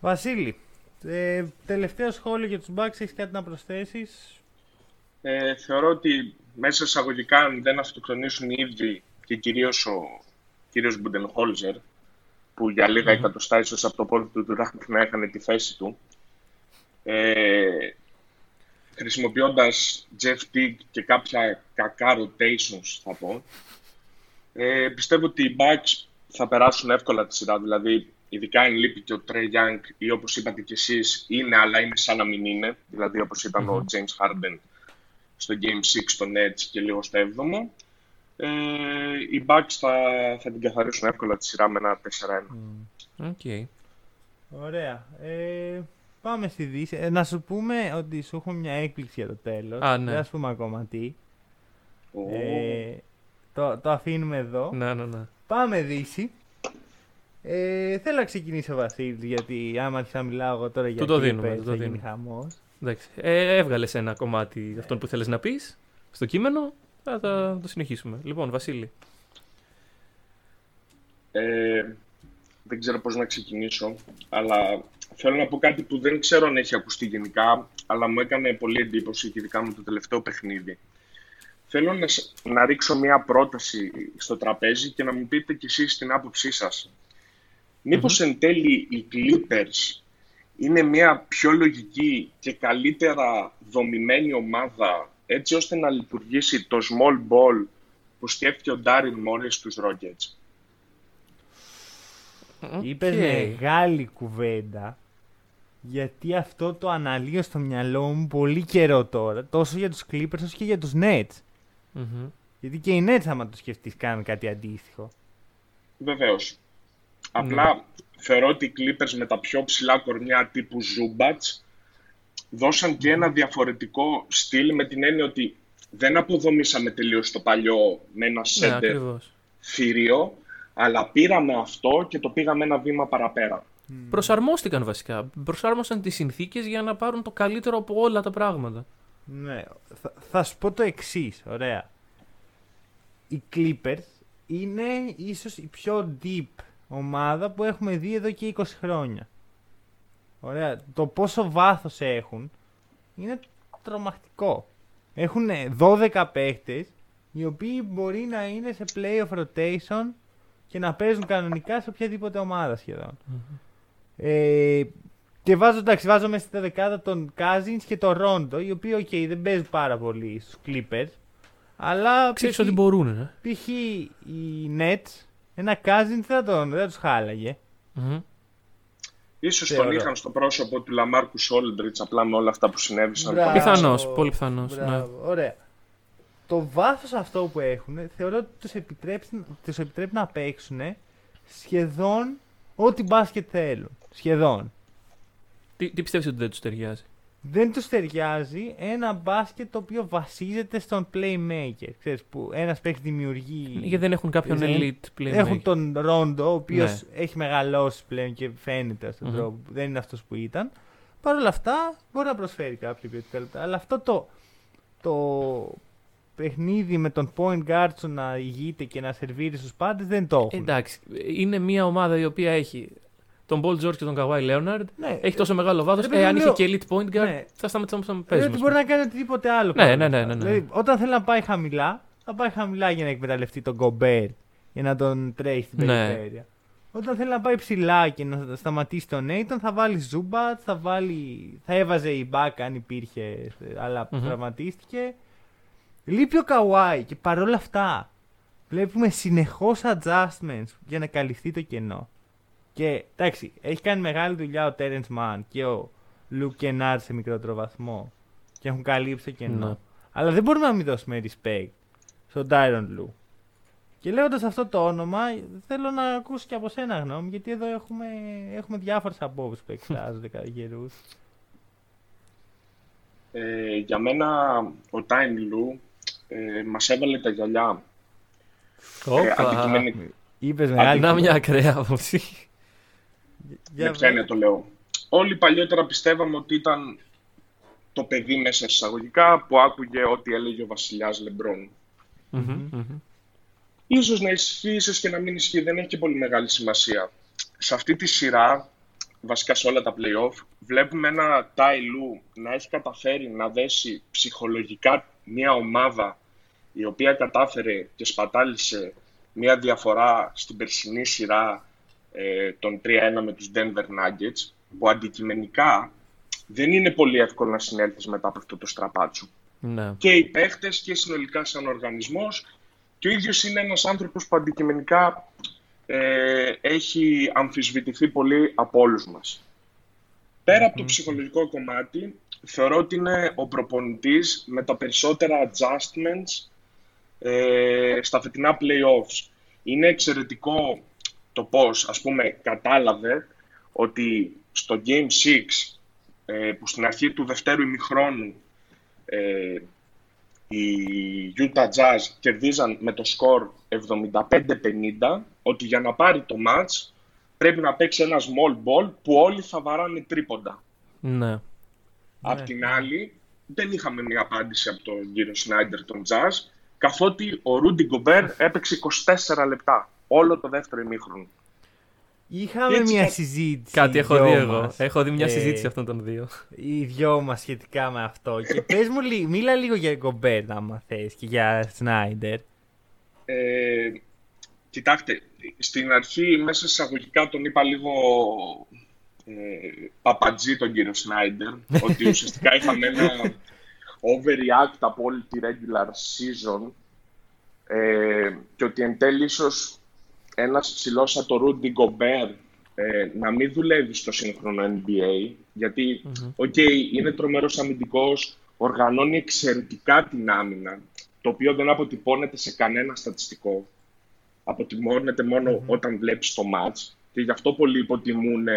Βασίλη, ε, τελευταίο σχόλιο για τους Bucks, έχεις κάτι να προσθέσεις; Ε, θεωρώ ότι μέσα εισαγωγικά αν δεν αυτοκτονήσουν οι ίδιοι και κυρίως ο κύριος Μπουντενχόλζερ που για λίγα mm-hmm. εκατοστά ίσως από το πόδι του Durant να έκανε τη θέση του ε, χρησιμοποιώντας Jeff Teague και κάποια κακά rotations θα πω ε, πιστεύω ότι οι Bucks θα περάσουν εύκολα τη σειρά δηλαδή ειδικά αν λείπει και ο Trey Young ή όπως είπατε και εσείς είναι αλλά είναι σαν να μην είναι δηλαδή όπως ήταν ο James Harden στο Game 6 στο Nets και λίγο στο 7ο ε, οι Bucks θα, θα την καθαρίσουν εύκολα τη σειρά με ένα 4-1. Okay. Ωραία. Ε, πάμε στη Δύση. Ε, να σου πούμε ότι σου έχουμε μια έκπληξη για το τέλος. Α, ναι. Δεν θα πούμε ακόμα τι. Oh. Ε, το, το αφήνουμε εδώ. Ναι, ναι, ναι. Πάμε Δύση. Ε, θέλω να ξεκινήσω ο Βασίλης, γιατί άμα αρχίσω να μιλάω εγώ τώρα για Του το Clippers, δίνουμε, του το θα γίνει δίνουμε. χαμός. Εντάξει. Ε, έβγαλες ένα κομμάτι αυτόν που θέλεις να πεις στο κείμενο. Θα, θα το συνεχίσουμε. Λοιπόν, Βασίλη. Ε, δεν ξέρω πώς να ξεκινήσω, αλλά θέλω να πω κάτι που δεν ξέρω αν έχει ακουστεί γενικά, αλλά μου έκανε πολύ εντύπωση και ειδικά με το τελευταίο παιχνίδι. Θέλω να, σ- να ρίξω μια πρόταση στο τραπέζι και να μου πείτε κι εσείς την άποψή σας. Μήπως εν τέλει οι Clippers είναι μια πιο λογική και καλύτερα δομημένη ομάδα έτσι ώστε να λειτουργήσει το small ball που σκέφτηκε ο Ντάριλ Μόρεϊ στους Rockets. Είπε Οκ. μεγάλη κουβέντα. Γιατί αυτό το αναλύω στο μυαλό μου πολύ καιρό τώρα. Τόσο για τους Clippers όσο και για τους Nets. Μμμ. Γιατί και οι Nets άμα το σκεφτείς κάνουν κάτι αντίστοιχο. Βεβαίως. Απλά θεωρώ ότι οι Clippers με τα πιο ψηλά κορμιά τύπου Zubats δώσαν και ένα διαφορετικό στυλ με την έννοια ότι δεν αποδομήσαμε τελείως το παλιό με ένα Ναι, center ακριβώς. θηρίο, αλλά πήραμε αυτό και το πήγαμε ένα βήμα παραπέρα. Προσαρμόστηκαν βασικά. Προσάρμοσαν τις συνθήκες για να πάρουν το καλύτερο από όλα τα πράγματα. Ναι. Θα, θα σου πω το εξής. Ωραία. Οι Clippers είναι ίσως η πιο deep ομάδα που έχουμε δει εδώ και 20 χρόνια. Ωραία. Το πόσο βάθος έχουν είναι τρομακτικό. Έχουν 12 παίχτες οι οποίοι μπορεί να είναι σε playoff rotation και να παίζουν κανονικά σε οποιαδήποτε ομάδα σχεδόν. Ε, και βάζω, εντάξει, βάζω μέσα στη δεκάδα τον Cousins και τον Rondo, οι οποίοι οκ, δεν παίζουν πάρα πολύ στους Clippers. Αλλά Ξέρεις π.χ. ότι μπορούν, ε. π.χ. οι Nets, ένα Cousins δεν θα τον, δεν θα τους χάλαγε. Μμμ. Ίσως Θεωρώ. τον είχαν στο πρόσωπο του Λαμάρκου Όλντριτς απλά με όλα αυτά που συνέβησαν. Μπράβο. Πιθανώς, πολύ πιθανώς, Μπράβο, Ωραία. Το βάθος αυτό που έχουν θεωρώ ότι τους, επιτρέψει, τους επιτρέπει να παίξουν σχεδόν ό,τι μπάσκετ θέλουν. Σχεδόν. Τι, τι πιστεύεις ότι δεν τους ταιριάζει; δεν τους ταιριάζει ένα μπάσκετ το οποίο βασίζεται στον playmaker. Ξέρεις, που ένας παίχτης δημιουργεί... Γιατί δεν έχουν κάποιον Δεν- elite playmaker. Έχουν τον Ρόντο, ο οποίος Ναι. έχει μεγαλώσει πλέον και φαίνεται στον Μμμ. τρόπο που δεν είναι αυτός που ήταν. Παρ' όλα αυτά μπορεί να προσφέρει κάποια ποιοτικά λεπτά. Αλλά αυτό το, το παιχνίδι με τον point guard σου να ηγείται και να σερβίρει στους πάντες δεν το έχουν. Εντάξει, είναι μια ομάδα η οποία έχει τον Paul George και τον Kawhi Leonard. Ναι. Έχει τόσο μεγάλο βάθος. Ρε παιδί Ε, αν μου, είχε λέω- και elite point guard, Ναι. θα σταματήσαμε να Δηλαδή παίζουμε. ότι μπορεί να κάνει οτιδήποτε άλλο. Ναι, παρόλα ναι, ναι, αυτά. ναι, ναι. Δηλαδή, όταν θέλει να πάει χαμηλά, θα πάει χαμηλά για να εκμεταλλευτεί τον Γκομπέρ για να τον τρέχει στην Ναι. περιφέρεια. Όταν θέλει να πάει ψηλά και να σταματήσει τον Ντόνοβαν, θα βάλει Ζούμπατς, θα, βάλει... θα έβαζε Ιμπάκα αν υπήρχε, αλλά Μμμ. τραυματίστηκε. Λείπει ο Καουάι και παρόλα αυτά βλέπουμε συνεχώς adjustments για να καλυφθεί το κενό. Και εντάξει, έχει κάνει μεγάλη δουλειά ο Τέρενς Μαν και ο Λουκ Κενάρ σε μικρότερο βαθμό και έχουν καλύψει το κενό. Ναι. Αλλά δεν μπορούμε να μην δώσουμε respect στον Tyron Λου. Και λέγοντας αυτό το όνομα, θέλω να ακούσω και από σένα γνώμη, γιατί εδώ έχουμε, έχουμε διάφορες απόψεις που εκφράζονται κατά καιρούς. Ε, για μένα ο Τάιν Λου ε, μας έβαλε τα γυαλιά. Ε, Όπα. αντικειμενικά. Είπες μεγάλη. Να μια ακραία άποψη. Για ποια είναι το λέω. Όλοι παλιότερα πιστεύαμε ότι ήταν το παιδί μέσα σε εισαγωγικά που άκουγε ό,τι έλεγε ο βασιλιάς Λεμπρόν. Μμμ, μμμ. Ίσως να ισχύει, ίσως και να μην ισχύει, δεν έχει και πολύ μεγάλη σημασία. Σε αυτή τη σειρά, βασικά σε όλα τα play-off, βλέπουμε ένα Ty Lue να έχει καταφέρει να δέσει ψυχολογικά μια ομάδα η οποία κατάφερε και σπατάλησε μια διαφορά στην περσινή σειρά ε, των 3-1 με τους Denver Nuggets, που αντικειμενικά δεν είναι πολύ εύκολο να συνέλθεις μετά από αυτό το στραπάτσο. Ναι. Και οι παίχτες και συνολικά σαν οργανισμός. Και ο ίδιος είναι ένας άνθρωπος που αντικειμενικά ε, έχει αμφισβητηθεί πολύ από όλους μας. Πέρα από το ψυχολογικό κομμάτι, θεωρώ ότι είναι ο προπονητής με τα περισσότερα adjustments ε, στα φετινά playoffs. Είναι εξαιρετικό το πώς, ας πούμε, κατάλαβε ότι στο Game 6, ε, που στην αρχή του δευτέρου ημιχρόνου ε, οι Utah Jazz κερδίζαν με το σκορ 75-50, ότι για να πάρει το match πρέπει να παίξει ένα small ball που όλοι θα βαράνε τρίποντα. Ναι. Απ' την άλλη, δεν είχαμε μια απάντηση από τον κύριο Σνάιντερ των Jazz, καθότι ο Ρούντι Γκομπέρ έπαιξε 24 λεπτά, όλο το δεύτερο ημίχρονο. Είχαμε Έτσι μια κα- συζήτηση. Κάτι οι έχω δυο δει εγώ. μας. Έχω δει μια Ε, συζήτηση αυτών των δύο. Οι δυο μας σχετικά με αυτό. Και πες μου, λί- μίλα λίγο για Γκομπέρ, άμα θες, και για Σνάιντερ. Ε, κοιτάξτε, στην αρχή μέσα σε εισαγωγικά τον είπα λίγο ε, Παπατζήτον κύριο Σνάιντερ, ότι ουσιαστικά είχαμε ένα overreact από όλη τη regular season ε, και ότι εν τέλει ίσως ένας ψηλός σαν τον Rudy Gobert ε, να μην δουλεύει στο σύγχρονο NBA, γιατί, οκ, είναι τρομερός αμυντικός, οργανώνει εξαιρετικά την άμυνα, το οποίο δεν αποτυπώνεται σε κανένα στατιστικό. Αποτυπώνεται μόνο όταν βλέπεις το match και γι' αυτό πολλοί υποτιμούν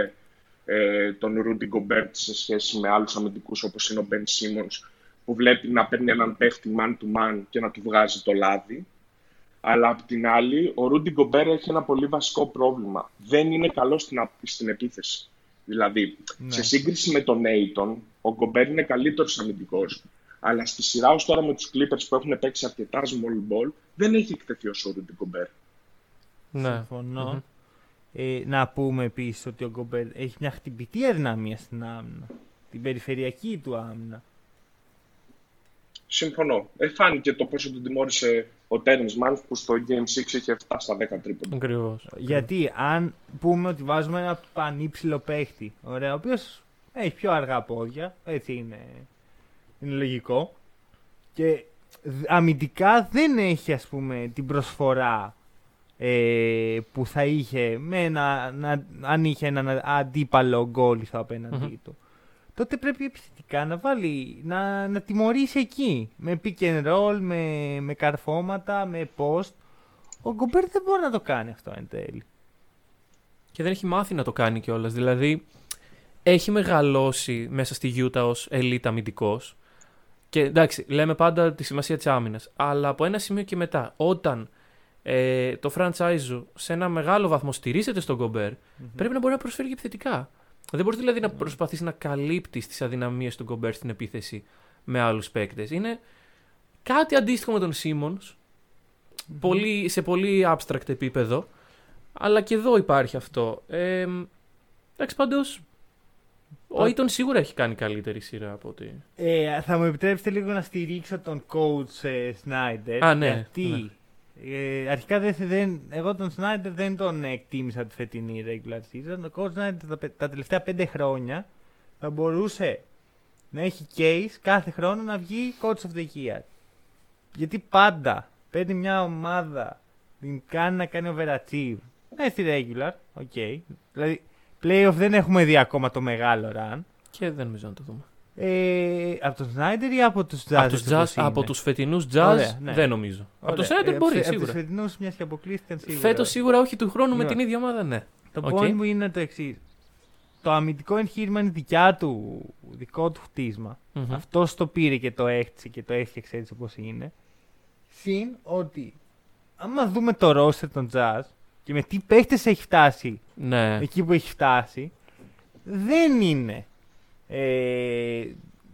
ε, τον Rudy Gobert σε σχέση με άλλους αμυντικούς όπως είναι ο Ben Simmons που βλέπει να παίρνει έναν παίχτη man to man και να του βγάζει το λάδι. Αλλά απ' την άλλη, ο Ρούντι Γκομπέρ έχει ένα πολύ βασικό πρόβλημα. Δεν είναι καλό στην, α- στην επίθεση. Δηλαδή, σε σύγκριση με τον Aiton, ο Γκομπέρ είναι καλύτερος αμυντικό. Αλλά στη σειρά ως τώρα με τους Clippers που έχουν παίξει αρκετά small ball, δεν έχει εκτεθεί όσο ο Ρούντι Γκομπέρ. Ναι. Συμφωνώ. Ε, να πούμε επίσης ότι ο Γκομπέρ έχει μια χτυπητή αδυναμία στην άμυνα. Την περιφερειακή του άμυνα. Συμφωνώ. Ε, φάνηκε το πόσο τον τιμώρησε ο Τέρνη Μάνφ που στο Game 6 είχε φτάσει στα 10 τρίποντα. Ακριβώς. Γιατί αν πούμε ότι βάζουμε ένα πανύψηλο παίχτη, ωραία, ο οποίος έχει πιο αργά πόδια, έτσι είναι, είναι λογικό. Και δ- αμυντικά δεν έχει ας πούμε την προσφορά ε, που θα είχε με ένα, να, αν είχε έναν αντίπαλο γκόλιθο απέναντί του. Τότε πρέπει επιθετικά να βάλει, να, να τιμωρήσει εκεί. Με pick and roll, με, με καρφώματα, με post. Ο Γκομπέρ δεν μπορεί να το κάνει αυτό εν τέλει. Και δεν έχει μάθει να το κάνει κιόλας. Δηλαδή, έχει μεγαλώσει μέσα στη Γιούτα ως elite αμυντικός. Και εντάξει, λέμε πάντα τη σημασία της άμυνας. Αλλά από ένα σημείο και μετά, όταν ε, το franchise σου σε ένα μεγάλο βαθμό στηρίζεται στον κομπερ πρέπει να μπορεί να προσφέρει και επιθετικά. Δεν μπορείς δηλαδή να προσπαθήσει να καλύπτεις τις αδυναμίες του Γκομπέρ στην επίθεση με άλλους παίκτες. Είναι κάτι αντίστοιχο με τον Simmons, πολύ, σε πολύ abstract επίπεδο. Αλλά και εδώ υπάρχει αυτό. Ε, εντάξει, πάντως. Ο Aiton σίγουρα έχει κάνει καλύτερη σειρά από ότι. Ε, θα μου επιτρέψετε λίγο να στηρίξω τον coach ε, Snyder. Α, ναι, Γιατί ε, αρχικά δεν, δεν, εγώ τον Snyder δεν τον εκτίμησα τη φετινή regular season. Ο coach Snyder τα, πε- τα τελευταία πέντε χρόνια θα μπορούσε να έχει case κάθε χρόνο να βγει coach of the year. Γιατί πάντα παίρνει μια ομάδα, την κάνει να κάνει overachieve. Ναι, στη regular, οκ. Δηλαδή, playoff δεν έχουμε δει ακόμα το μεγάλο run. Και δεν νομίζω να το δούμε. Ε, από τον Σνάιντερ ή από τους Jazz. από τους, όπως Jazz, είναι; από τους φετινούς Jazz Ωραία, ναι. δεν νομίζω. Από τον Ωραία. Snyder Ε, μπορεί από σίγουρα. τους φετινούς μιας και αποκλείστηκαν σίγουρα. Φέτος σίγουρα όχι του χρόνου με Ναι. την ίδια ομάδα, ναι. Το Οκ. point μου είναι το εξής. Το αμυντικό εγχείρημα είναι δικιά του, δικό του χτίσμα. Μμμ. Αυτός το πήρε και το έχτισε και το έφτιαξε έτσι όπως είναι. Συν ότι άμα δούμε το roster των Jazz και με τι παίχτες έχει φτάσει Ναι. εκεί που έχει φτάσει, δεν είναι ε,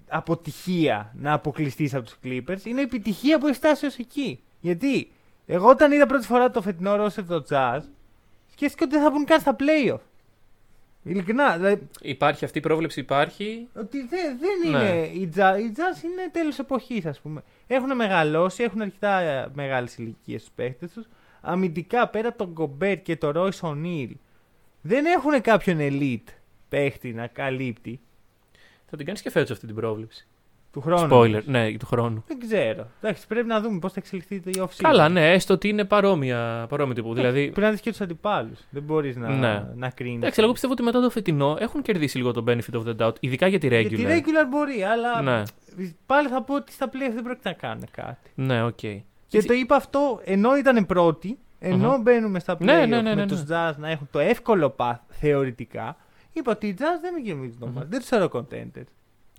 αποτυχία να αποκλειστείς από τους Clippers. Είναι επιτυχία που έχεις φτάσει ως εκεί. Γιατί Εγώ όταν είδα πρώτη φορά το φετινό ρόστερ το Jazz, σκέφτηκα ότι δεν θα βγουν καν στα playoff. Ειλικρινά, δηλαδή, Υπάρχει αυτή η πρόβλεψη, υπάρχει. ότι δεν, δεν Ναι. είναι. Η Jazz, η Jazz είναι τέλος εποχής, ας πούμε. Έχουν μεγαλώσει, έχουν αρκετά μεγάλες ηλικίες στους παίχτες τους. Αμυντικά πέρα από τον Γκομπέρ και τον Royce O'Neal, δεν έχουν κάποιον elite παίχτη να καλύπτει Θα την κάνεις και φέτος αυτή την πρόβλεψη. του χρόνου. Spoiler, ναι, του χρόνου. Δεν ξέρω. Εντάξει, πρέπει να δούμε πώς θα εξελιχθεί το off Καλά, ναι, έστω ότι είναι παρόμοια, παρόμοιο τύπου. Δηλαδή, Πρέπει να δεις και τους αντιπάλους. Δεν μπορείς να, Ναι. να κρίνεις. εντάξει, εγώ πιστεύω ότι μετά το φετινό έχουν κερδίσει λίγο το benefit of the doubt, ειδικά για τη regular. Για τη regular μπορεί, αλλά Ναι, πάλι θα πω ότι στα playoff δεν πρόκειται να κάνουν κάτι. ναι, οκ. Και το είπα αυτό ενώ ήταν πρώτοι, ενώ Μμμ. μπαίνουμε στα playoff Ναι, ναι, ναι, ναι, με ναι. τους Jazz να έχουν το εύκολο path θεωρητικά. Είπα ότι οι Jazz δεν με γεμίζουν το μάτι. Δεν τους θεωρώ contenders.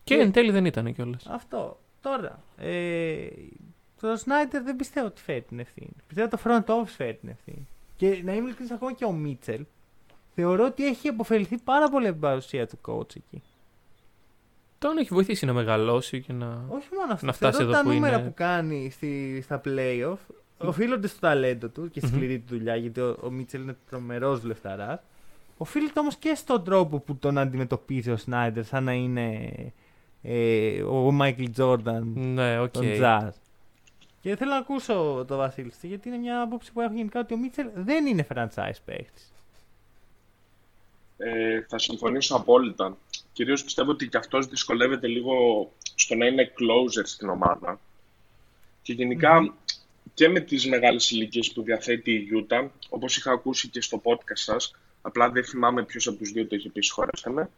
Και εν τέλει δεν ήταν κιόλας. Αυτό. Τώρα, ε, το Snyder δεν πιστεύω ότι φέρει την ευθύνη. Πιστεύω το front office φέρει την ευθύνη. Και να είμαι ειλικρινής ακόμα και ο Μίτσελ, θεωρώ ότι έχει αποφεληθεί πάρα πολύ από την παρουσία του coach εκεί. Τον έχει βοηθήσει να μεγαλώσει και να. Όχι μόνο αυτό. Να φτάσει θεωρώ εδώ τα που νούμερα είναι. που κάνει στη, στα playoff οφείλονται στο ταλέντο του και στη Μμμ. σκληρή του δουλειά, γιατί ο, ο Μίτσελ είναι τρομερός δουλευταράς. Οφείλεται όμως και στον τρόπο που τον αντιμετωπίζει ο Σνάιντερ, σαν να είναι ε, ο Μάικλ Τζόρνταν Ναι, οκ. των Jazz. Και θέλω να ακούσω το Βασίλη, γιατί είναι μια άποψη που έχω γενικά ότι ο Μίτσελ δεν είναι franchise παίχτη. Ε, θα συμφωνήσω απόλυτα. Κυρίως πιστεύω ότι και αυτός δυσκολεύεται λίγο στο να είναι closer στην ομάδα. Και γενικα και με τις μεγάλες ηλικίες που διαθέτει η Utah, όπως είχα ακούσει και στο podcast σας, απλά δεν θυμάμαι ποιος από τους δύο το είχε πει, συγχωρέστε με.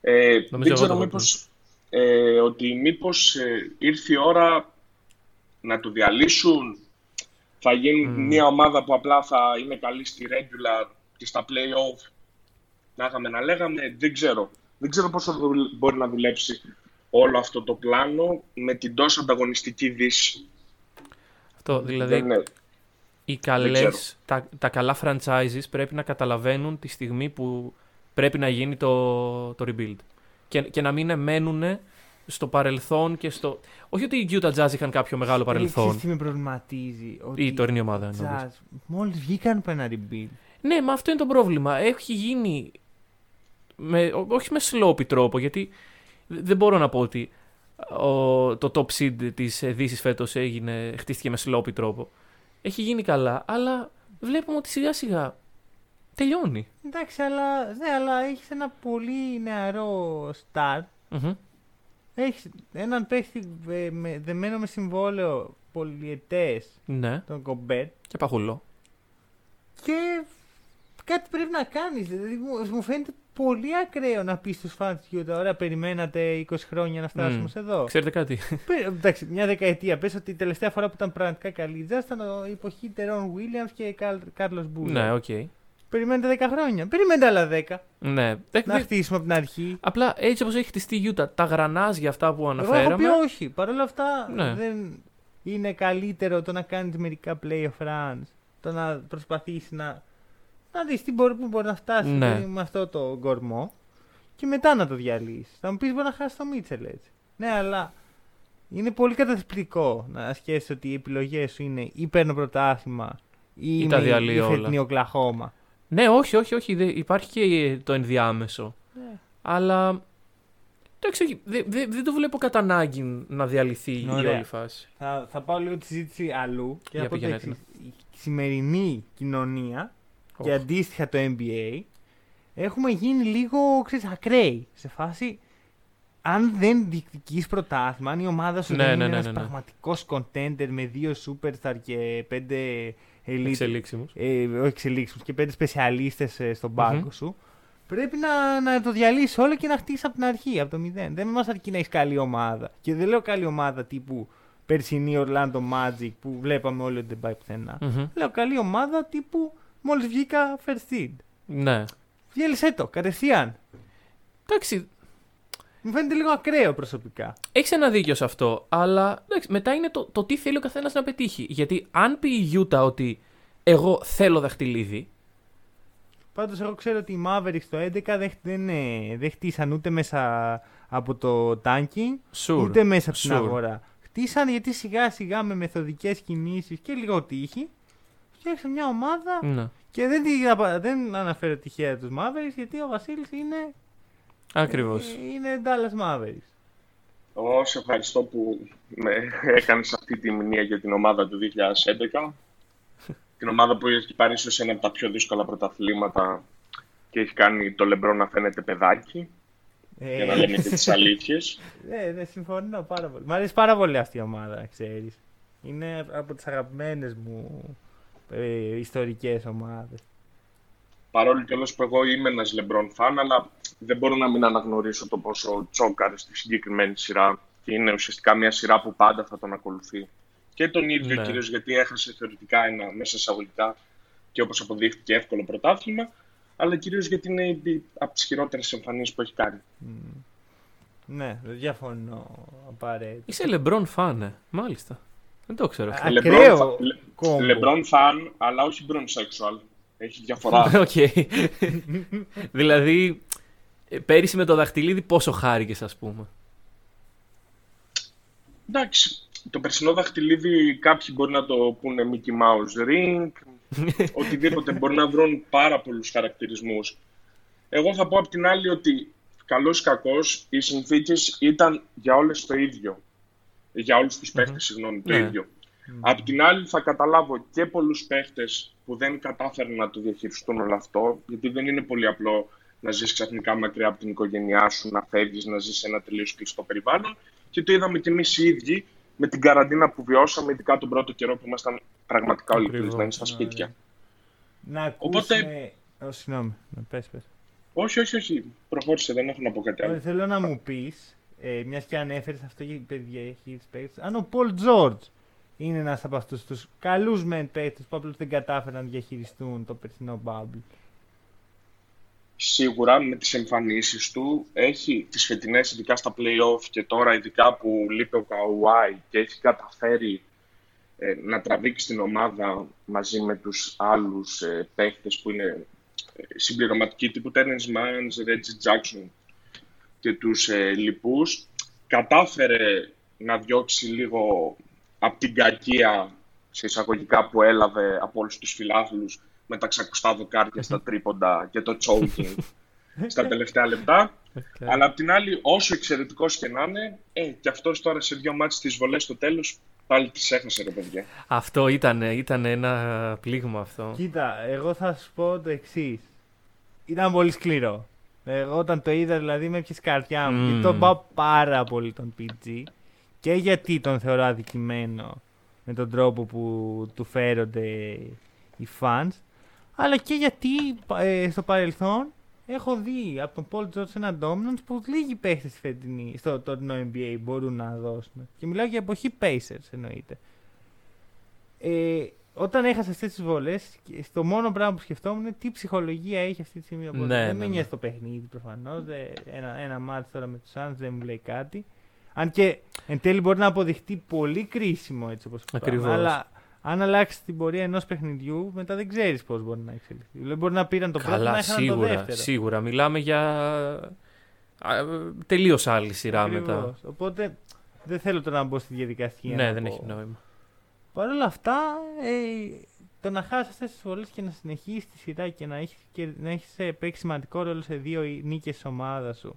Ε, εγώ δεν το ξέρω έχω μήπως, ε, ότι μήπως ε, ήρθε η ώρα να το διαλύσουν, θα γίνει μια ομάδα που απλά θα είναι καλή στη regular και στα play-off να είχαμε να λέγαμε, δεν ξέρω. Δεν ξέρω πόσο δουλ- μπορεί να δουλέψει όλο αυτό το πλάνο με την τόσο ανταγωνιστική δύση. Αυτό, δηλαδή, Δεν είναι- οι ξέρω. καλές, τα, τα καλά franchises πρέπει να καταλαβαίνουν τη στιγμή που πρέπει να γίνει το, το rebuild. Και, και να μην μένουν στο παρελθόν και στο... Όχι ότι οι Utah Jazz είχαν κάποιο μεγάλο παρελθόν. τι με προβληματίζει. Ότι Η τωρινή ομάδα εννοείς. Jazz μόλις βγήκαν από ένα rebuild. Ναι, μα αυτό είναι το πρόβλημα. Έχει γίνει. Με, ό- όχι με sloppy τρόπο, γιατί δεν μπορώ να πω ότι ο, το top seed της Δύσης φέτος έγινε, χτίστηκε με sloppy τρόπο. Έχει γίνει καλά, αλλά βλέπουμε ότι σιγά σιγά τελειώνει. Εντάξει, αλλά, ναι, αλλά έχεις ένα πολύ νεαρό star. Μμμ. Έχεις έναν παίχτη ε, με, δεμένο με συμβόλαιο πολιετές, Ναι, τον Γκομπέρ. και παχουλό. Και κάτι πρέπει να κάνεις. Δηλαδή, μου, μου φαίνεται πολύ ακραίο να πεις στους φαν τη Utah, ωραία, περιμένατε 20 χρόνια να φτάσουμε Μμ. σε εδώ. Ξέρετε κάτι. Πε- Εντάξει, μια δεκαετία. Πες ότι η τελευταία φορά που ήταν πραγματικά καλή η Jazz ήταν η εποχή Ντερόν Williams και Κάρλος Μπούζερ. ναι, οκ. Περιμένετε 10 χρόνια. Περιμένετε άλλα 10. Ναι. Δεν- Να δεν- χτίσουμε από την αρχή. Απλά έτσι όπως έχει χτιστεί η Utah, τα γρανάζια αυτά που Εγώ έχω αναφέραμε. πει όχι. Παρ' όλα αυτά Ναι. δεν είναι καλύτερο το να κάνεις μερικά playoff runs. Το να προσπαθήσεις να. Να δεις τι μπορεί, πού μπορεί να φτάσει Ναι. δηλαδή, με αυτό το γκορμό και μετά να το διαλύσει. Θα μου πεις μπορεί να χάσει το Μίτσελ έτσι. Ναι, αλλά είναι πολύ καταθλιπτικό να σκέφτεσαι ότι οι επιλογές σου είναι ή παίρνω πρωτάθλημα ή, Ή τα είμαι διαλύω η όλα. φετινή Οκλαχώμα. Ναι, όχι, όχι, όχι. δε- υπάρχει και το ενδιάμεσο. Ναι. Αλλά. Εντάξει, όχι, δε- δε- δεν το βλέπω κατά ανάγκη να διαλυθεί η Ωραία. όλη φάση. Θα, θα πάω λίγο τη συζήτηση αλλού και Για θα πω το πήγαινε, εξής. Η σημερινή κοινωνία και Οχ. αντίστοιχα το NBA έχουμε γίνει λίγο ξέρεις, ακραίοι σε φάση αν δεν διεκδικείς πρωτάθλημα, αν η ομάδα σου Ναι, δεν ναι, είναι ναι, ένας ναι, ναι. πραγματικός contender με δύο superstar και πέντε elite, Εξελίξιμους. ε, όχι εξελίξιμους και πέντε σπεσιαλίστες ε, στον πάγκο σου, πρέπει να, να το διαλύσεις όλο και να χτίσεις από την αρχή, από το μηδέν. Δεν μας αρκεί να έχεις καλή ομάδα. Και δεν λέω καλή ομάδα τύπου περσινή Orlando Magic που βλέπαμε όλοι ότι δεν πάει πουθενά. Μμμ. Λέω καλή ομάδα τύπου μόλις βγήκα first seed. Ναι. Διέλυσέ το, κατευθείαν. Εντάξει, Μου φαίνεται λίγο ακραίο προσωπικά. έχεις ένα δίκιο σε αυτό. Αλλά εντάξει, μετά είναι το, το τι θέλει ο καθένας να πετύχει. Γιατί αν πει η Utah ότι εγώ θέλω δαχτυλίδι. Πάντως, εγώ ξέρω ότι οι Mavericks το 11 δεν, δεν, ε, δεν χτίσαν ούτε μέσα από το tanking, Sure. ούτε μέσα από την Sure. αγορά. Χτίσαν γιατί σιγά σιγά με μεθοδικές κινήσεις και λίγο τύχη φτιάξα μια ομάδα Ναι. και δεν, τη, απα- δεν αναφέρω τυχαία τους Mavericks γιατί ο Βασίλης είναι. Ακριβώς. ε, Είναι Dallas Mavericks. Εγώ σε ευχαριστώ που με έκανες αυτή τη μηνύα για την ομάδα του 2011. την ομάδα που έχει πάρει ίσως ένα από τα πιο δύσκολα πρωταθλήματα και έχει κάνει το λεμπρό να φαίνεται παιδάκι, Ε, για να λέμε και τις αλήθειες. ναι, ναι, συμφωνώ πάρα πολύ. Μ' αρέσει πάρα πολύ αυτή η ομάδα, ξέρεις. Είναι από τις αγαπημένες μου ε, ιστορικές ομάδες. Παρόλο και που εγώ είμαι ένας λεμπρόν φαν, αλλά δεν μπορώ να μην αναγνωρίσω το πόσο τσόκαρε στη συγκεκριμένη σειρά και είναι ουσιαστικά μια σειρά που πάντα θα τον ακολουθεί. Και τον ίδιο Ναι. κυρίως γιατί έχασε θεωρητικά ένα μέσα εισαγωγικά και όπως αποδείχθηκε εύκολο πρωτάθλημα, αλλά κυρίως γιατί είναι η- από τις χειρότερες εμφανίσεις που έχει κάνει. Ναι, δεν διαφωνώ απαραίτητα. Είσαι LeBron fan, ε. μάλιστα. Δεν το ξέρω αυτό. Α, Λεμπρόν Ακραίο fa- Λε- κόμπο. Λεμπρόν φαν, αλλά όχι Bron-sexual. Έχει διαφορά. Οκ. δηλαδή, ε, πέρυσι με το δαχτυλίδι πόσο χάρηκες, ας πούμε. Εντάξει, το περσινό δαχτυλίδι κάποιοι μπορεί να το πούνε Mickey Mouse Ring, οτιδήποτε μπορεί να βρουν πάρα πολλούς χαρακτηρισμούς. Εγώ θα πω απ' την άλλη ότι καλός ή κακός οι συνθήκες ήταν για όλες το ίδιο. Για όλους τους παίχτες, συγγνώμη, το Ναι. ίδιο. Απ' την άλλη θα καταλάβω και πολλούς παίχτες που δεν κατάφεραν να το διαχειριστούν όλο αυτό, γιατί δεν είναι πολύ απλό να ζεις ξαφνικά μακριά από την οικογένειά σου, να φεύγεις, να ζεις σε ένα τελείως κλειστό περιβάλλον. Και το είδαμε και εμείς οι ίδιοι με την καραντίνα που βιώσαμε, ειδικά τον πρώτο καιρό που ήμασταν πραγματικά όλοι Ακριβώς. κλεισμένοι στα σπίτια. Να ακούσουμε... Οπότε- Ω, συγγνώμη, να πες, πες. Όχι, όχι, όχι. Προχώρησε, δεν έχω να πω κάτι άλλο. Ωραία, θέλω να μου πεις, ε, μιας και ανέφερε αυτό για παιδιά έχει παίκτε, αν ο Πολ Τζόρτζ είναι ένας από αυτούς τους καλούς μεν παίκτες που απλώς δεν κατάφεραν να διαχειριστούν το περσινό bubble. Σίγουρα με τις εμφανίσεις του έχει τις φετινές ειδικά στα play-off και τώρα ειδικά που λείπει ο Καουάι και έχει καταφέρει ε, να τραβήξει την ομάδα μαζί με τους άλλους ε, παίχτες που είναι ε, συμπληρωματικοί τύπου Terrence Mann, Reggie Jackson και τους ε, λοιπούς κατάφερε να διώξει λίγο από την κακία σε εισαγωγικά που έλαβε από όλους τους φιλάθλους με τα ξακουστά δοκάρια στα τρίποντα και το choking στα τελευταία λεπτά. Αλλά απ' την άλλη, όσο εξαιρετικός και να είναι, ε, και αυτός τώρα σε δύο μάτς τις βολές στο τέλος πάλι τις έχασε, ρε παιδιά. Αυτό ήταν, ήταν ένα πλήγμα αυτό. Κοίτα, εγώ θα σου πω το εξής. Ήταν πολύ σκληρό. Εγώ όταν το είδα, δηλαδή με έπιασε καρδιά μου. Μμμ. Και τον πάω πάρα πολύ τον PG. Και γιατί τον θεωρώ αδικημένο με τον τρόπο που του φέρονται οι fans. Αλλά και γιατί ε, στο παρελθόν έχω δει από τον Paul George ένα dominance που λίγοι παίχτες στη φετινή, στο τωρινό NBA μπορούν να δώσουν. Και μιλάω για εποχή Pacers εννοείται. Ε, όταν έχασα αυτές τις βολέ, το μόνο πράγμα που σκεφτόμουν είναι τι ψυχολογία έχει αυτή τη στιγμή ο Paul George. Ναι, Δεν ναι, με ναι. νοιάζει το παιχνίδι προφανώς. Ένα, ένα μάτι τώρα με τους Suns δεν μου λέει κάτι. Αν και εν τέλει μπορεί να αποδειχτεί πολύ κρίσιμο έτσι όπως Ακριβώς. Αλλά αν αλλάξει την πορεία ενός παιχνιδιού, μετά δεν ξέρεις πώς μπορεί να εξελιχθεί. Δηλαδή μπορεί να πήραν το πρώτο να Καλά, έχαναν το σίγουρα, δεύτερο. σίγουρα. Μιλάμε για τελείως άλλη σειρά Ακριβώς. μετά. Οπότε δεν θέλω τώρα να μπω στη διαδικασία. Ναι, να δεν πω. έχει νόημα. Παρ' όλα αυτά, ε, το να χάσεις αυτές τις βολές και να συνεχίσεις τη σειρά και να έχεις να έχεις, ε, παίξει σημαντικό ρόλο σε δύο νίκες της ομάδας σου.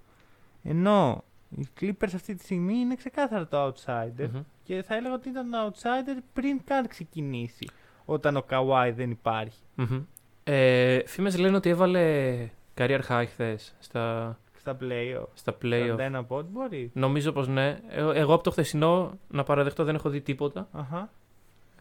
Ενώ οι Clippers αυτή τη στιγμή είναι ξεκάθαρα το outsider Μμμ. και θα έλεγα ότι ήταν το outsider πριν καν ξεκινήσει. Όταν ο Καουάι δεν υπάρχει. Μμμ. Ε, φήμες λένε ότι έβαλε career high χθες στα, Στα playoff. στα playoff. Δεν από ό,τι μπορεί. Νομίζω πως ναι. Ε, Εγώ από το χθεσινό, να παραδεχτώ, δεν έχω δει τίποτα. Αχα.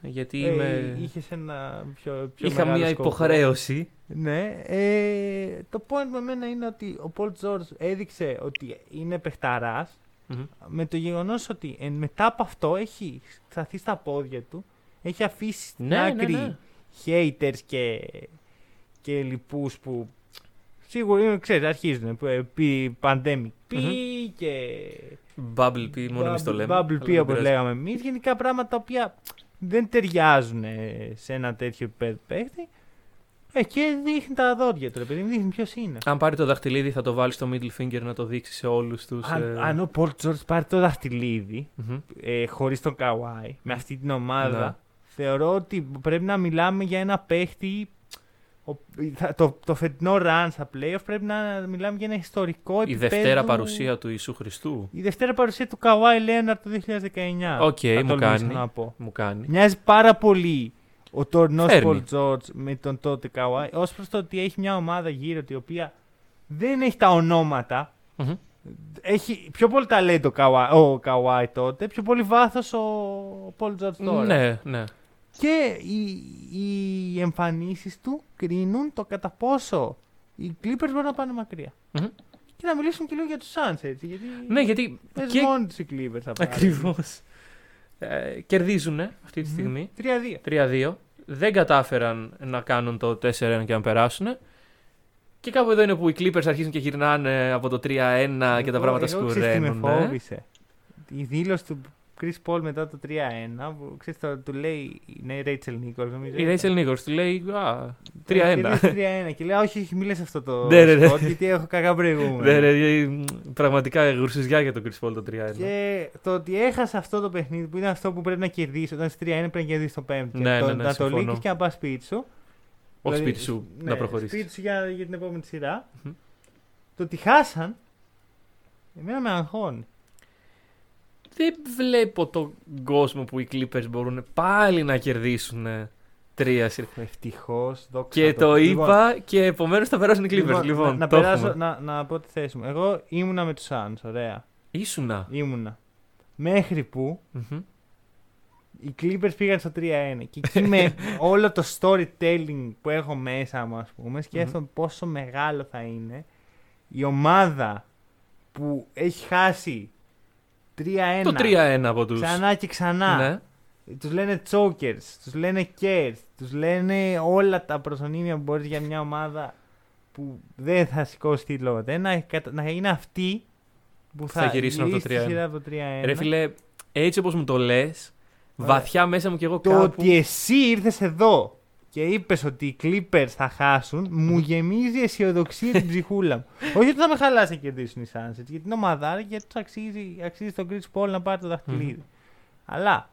Γιατί Ε, είμαι... είχες ένα πιο, πιο είχα μεγάλο μια σκοπό. υποχρέωση. Ναι. Ε, το point με μένα είναι ότι ο Paul George έδειξε ότι είναι παιχταράς Μμμ. με το γεγονός ότι ε, μετά από αυτό έχει σταθεί στα πόδια του, έχει αφήσει στην Ναι, ναι, άκρη ναι. haters και, και λοιπούς που σίγουρα είναι, ξέρεις, αρχίζουν που, ε, πει pandemic πει Μμμ. και Bubble P, μόνο εμείς το Bubble- λέμε. Bubble αλλά P δεν όπως πειράζει. λέγαμε εμείς. Γενικά πράγματα τα οποία δεν ταιριάζουν ε, σε ένα τέτοιο επίπεδο παίχτη. Ε, και δείχνει τα δόντια του, ρε παιδί μου, δείχνει ποιος είναι. Αν πάρει το δαχτυλίδι θα το βάλει στο middle finger να το δείξει σε όλους τους... Αν, ε, αν ο Πολ Τζόρτζ πάρει το δαχτυλίδι μμμ. ε, χωρίς τον Καουάι με αυτή την ομάδα, Ναι. Θεωρώ ότι πρέπει να μιλάμε για ένα παίχτη. Ο- θα- Το, το φετινό run στα playoff πρέπει να μιλάμε για ένα ιστορικό Η επίπεδο. δευτέρα παρουσία του Ιησού Χριστού. Η δευτέρα παρουσία του Καουάι Λέοναρντ το 2019. Οκ, θα μου τολμήσω κάνει. Να πω. Μου κάνει. Μοιάζει πάρα πολύ ο τωρινός Φέρνει. Πολ Τζόρτζ με τον τότε Καουάι. Ως προς το ότι έχει μια ομάδα γύρω του η οποία δεν έχει τα ονόματα. Μμμ. Έχει πιο πολύ ταλέντο ο Καουάι, ο Καουάι τότε, πιο πολύ βάθος ο Πολ Τζόρτζ τώρα. Ναι, ναι. Και οι, οι εμφανίσεις του κρίνουν το κατά πόσο οι Clippers μπορούν να πάνε μακριά. Μμμ. Και να μιλήσουμε και λίγο για τους Suns έτσι. Γιατί Ναι, γιατί. πες Και... μόνοι τους οι Clippers θα πάρουν. Ακριβώς. Ε, κερδίζουν αυτή τη Μμμ. στιγμή. 3-2. 3-2. Δεν κατάφεραν να κάνουν το 4-1 και να περάσουν. Και κάπου εδώ είναι που οι Clippers αρχίζουν και γυρνάνε από το 3-1 και τα Εγώ- πράγματα εγώ ξέρεις τι με σκουραίνουν. ε. φόβησε. Η δήλωση του Chris Paul μετά το 3-1, που ξέρεις, το, του λέει, είναι η Rachel Nichols νομίζω. Η Rachel Nichols του λέει Α, Και 3-1. λέει 3-1 και λέει, όχι, όχι, μη λες αυτό το Ναι, ναι, ναι. σκορ, γιατί έχω κακά προηγούμενα. Ναι, ρε, μ, πραγματικά γουρσουζιά για τον Chris Paul το 3-1. Και το ότι έχασε αυτό το παιχνίδι που είναι αυτό που πρέπει να κερδίσει. Όταν είσαι 3-1 πρέπει να κερδίσεις το 5. Ναι, το, ναι, ναι, να το συμφωνώ. λύγει και να πας σπίτι σου. Όχι Δηλαδή, σπίτι σου, ναι, να προχωρήσεις. Σπίτι σου για, για την επόμενη σειρά. Μμμ. Το ότι χάσαν. Εμένα με αγχώνει. Δεν βλέπω τον κόσμο που οι Clippers μπορούν πάλι να κερδίσουν ε, τρία σειρά. Ευτυχώς. Και το είπα και επομένως θα περάσουν οι Clippers. Λοιπόν, να, να, το περάσω, έχουμε. να, να πω τη θέση μου. Εγώ ήμουνα με τους Suns, ωραία. Ήσουνα. Ήμουνα. Μέχρι που Μμμ. οι Clippers πήγαν στο 3-1. Και εκεί με όλο το storytelling που έχω μέσα μου, ας πούμε, σκέφτομαι πόσο μεγάλο θα είναι η ομάδα που έχει χάσει 3-1. Το 3-1 από τους. Ξανά και ξανά. Ναι. Τους λένε chokers, τους λένε cares, τους λένε όλα τα προσωνύμια που μπορείς για μια ομάδα που δεν θα σηκώσει τίτλο ποτέ, να, κατα- να είναι αυτή που θα, Θα γυρίσουν από το γυρίσει τη 3-1. σειρά από το 3-1. Ρε φίλε, έτσι όπως μου το λες, βαθιά μέσα μου κι εγώ το κάπου. ότι εσύ ήρθες εδώ και είπες ότι οι Clippers θα χάσουν, μου γεμίζει αισιοδοξία την ψυχούλα μου. Όχι ότι θα με χαλάσει να κερδίσουν οι Suns, έτσι, γιατί είναι ομαδάρα και γιατί τους αξίζει, αξίζει τον Chris Paul να πάρει το δαχτυλίδι. Αλλά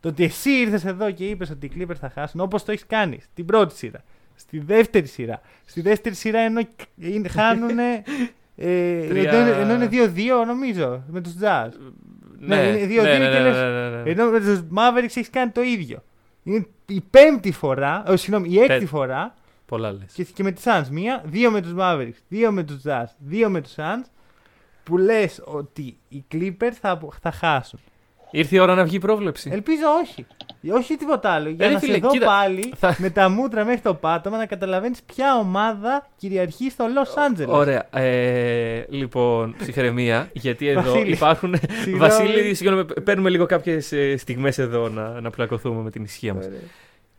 το ότι εσύ ήρθες εδώ και είπες ότι οι Clippers θα χάσουν, όπως το έχεις κάνει στην πρώτη σειρά, στη δεύτερη σειρά. Στη δεύτερη σειρά ενώ είναι- χάνουνε, ε, Τρία- ενώ, ενώ είναι 2-2 νομίζω με τους Jazz. Ναι, Ναι, είναι δύο- ναι, δύο ναι, και ναι, λες- ναι, ναι, ναι. Ενώ με τους Mavericks έχεις κάνει το ίδιο. Είναι η πέμπτη φορά, oh, συγγνώμη, η έκτη Τε- φορά Πολλά λες. και, και με τη Suns μία, δύο με τους Mavericks, δύο με τους Jazz, δύο με τους Suns που λες ότι οι Clippers θα, θα χάσουν. Ήρθε η ώρα να βγει η πρόβλεψη. Ελπίζω όχι. Όχι τίποτα άλλο. Για Ε, ρε να φίλε, σε δω κοίτα, πάλι θα- με τα μούτρα μέχρι το πάτωμα να καταλαβαίνεις ποια ομάδα κυριαρχεί στο Los Angeles. Ωραία. Ε, λοιπόν, ψυχραιμία, γιατί εδώ Βασίλη. υπάρχουν. Συγγνώμη. Βασίλη, συγγνώμη, παίρνουμε λίγο κάποιες στιγμές εδώ να, να πλακωθούμε με την ισχύα μας. Ωραία.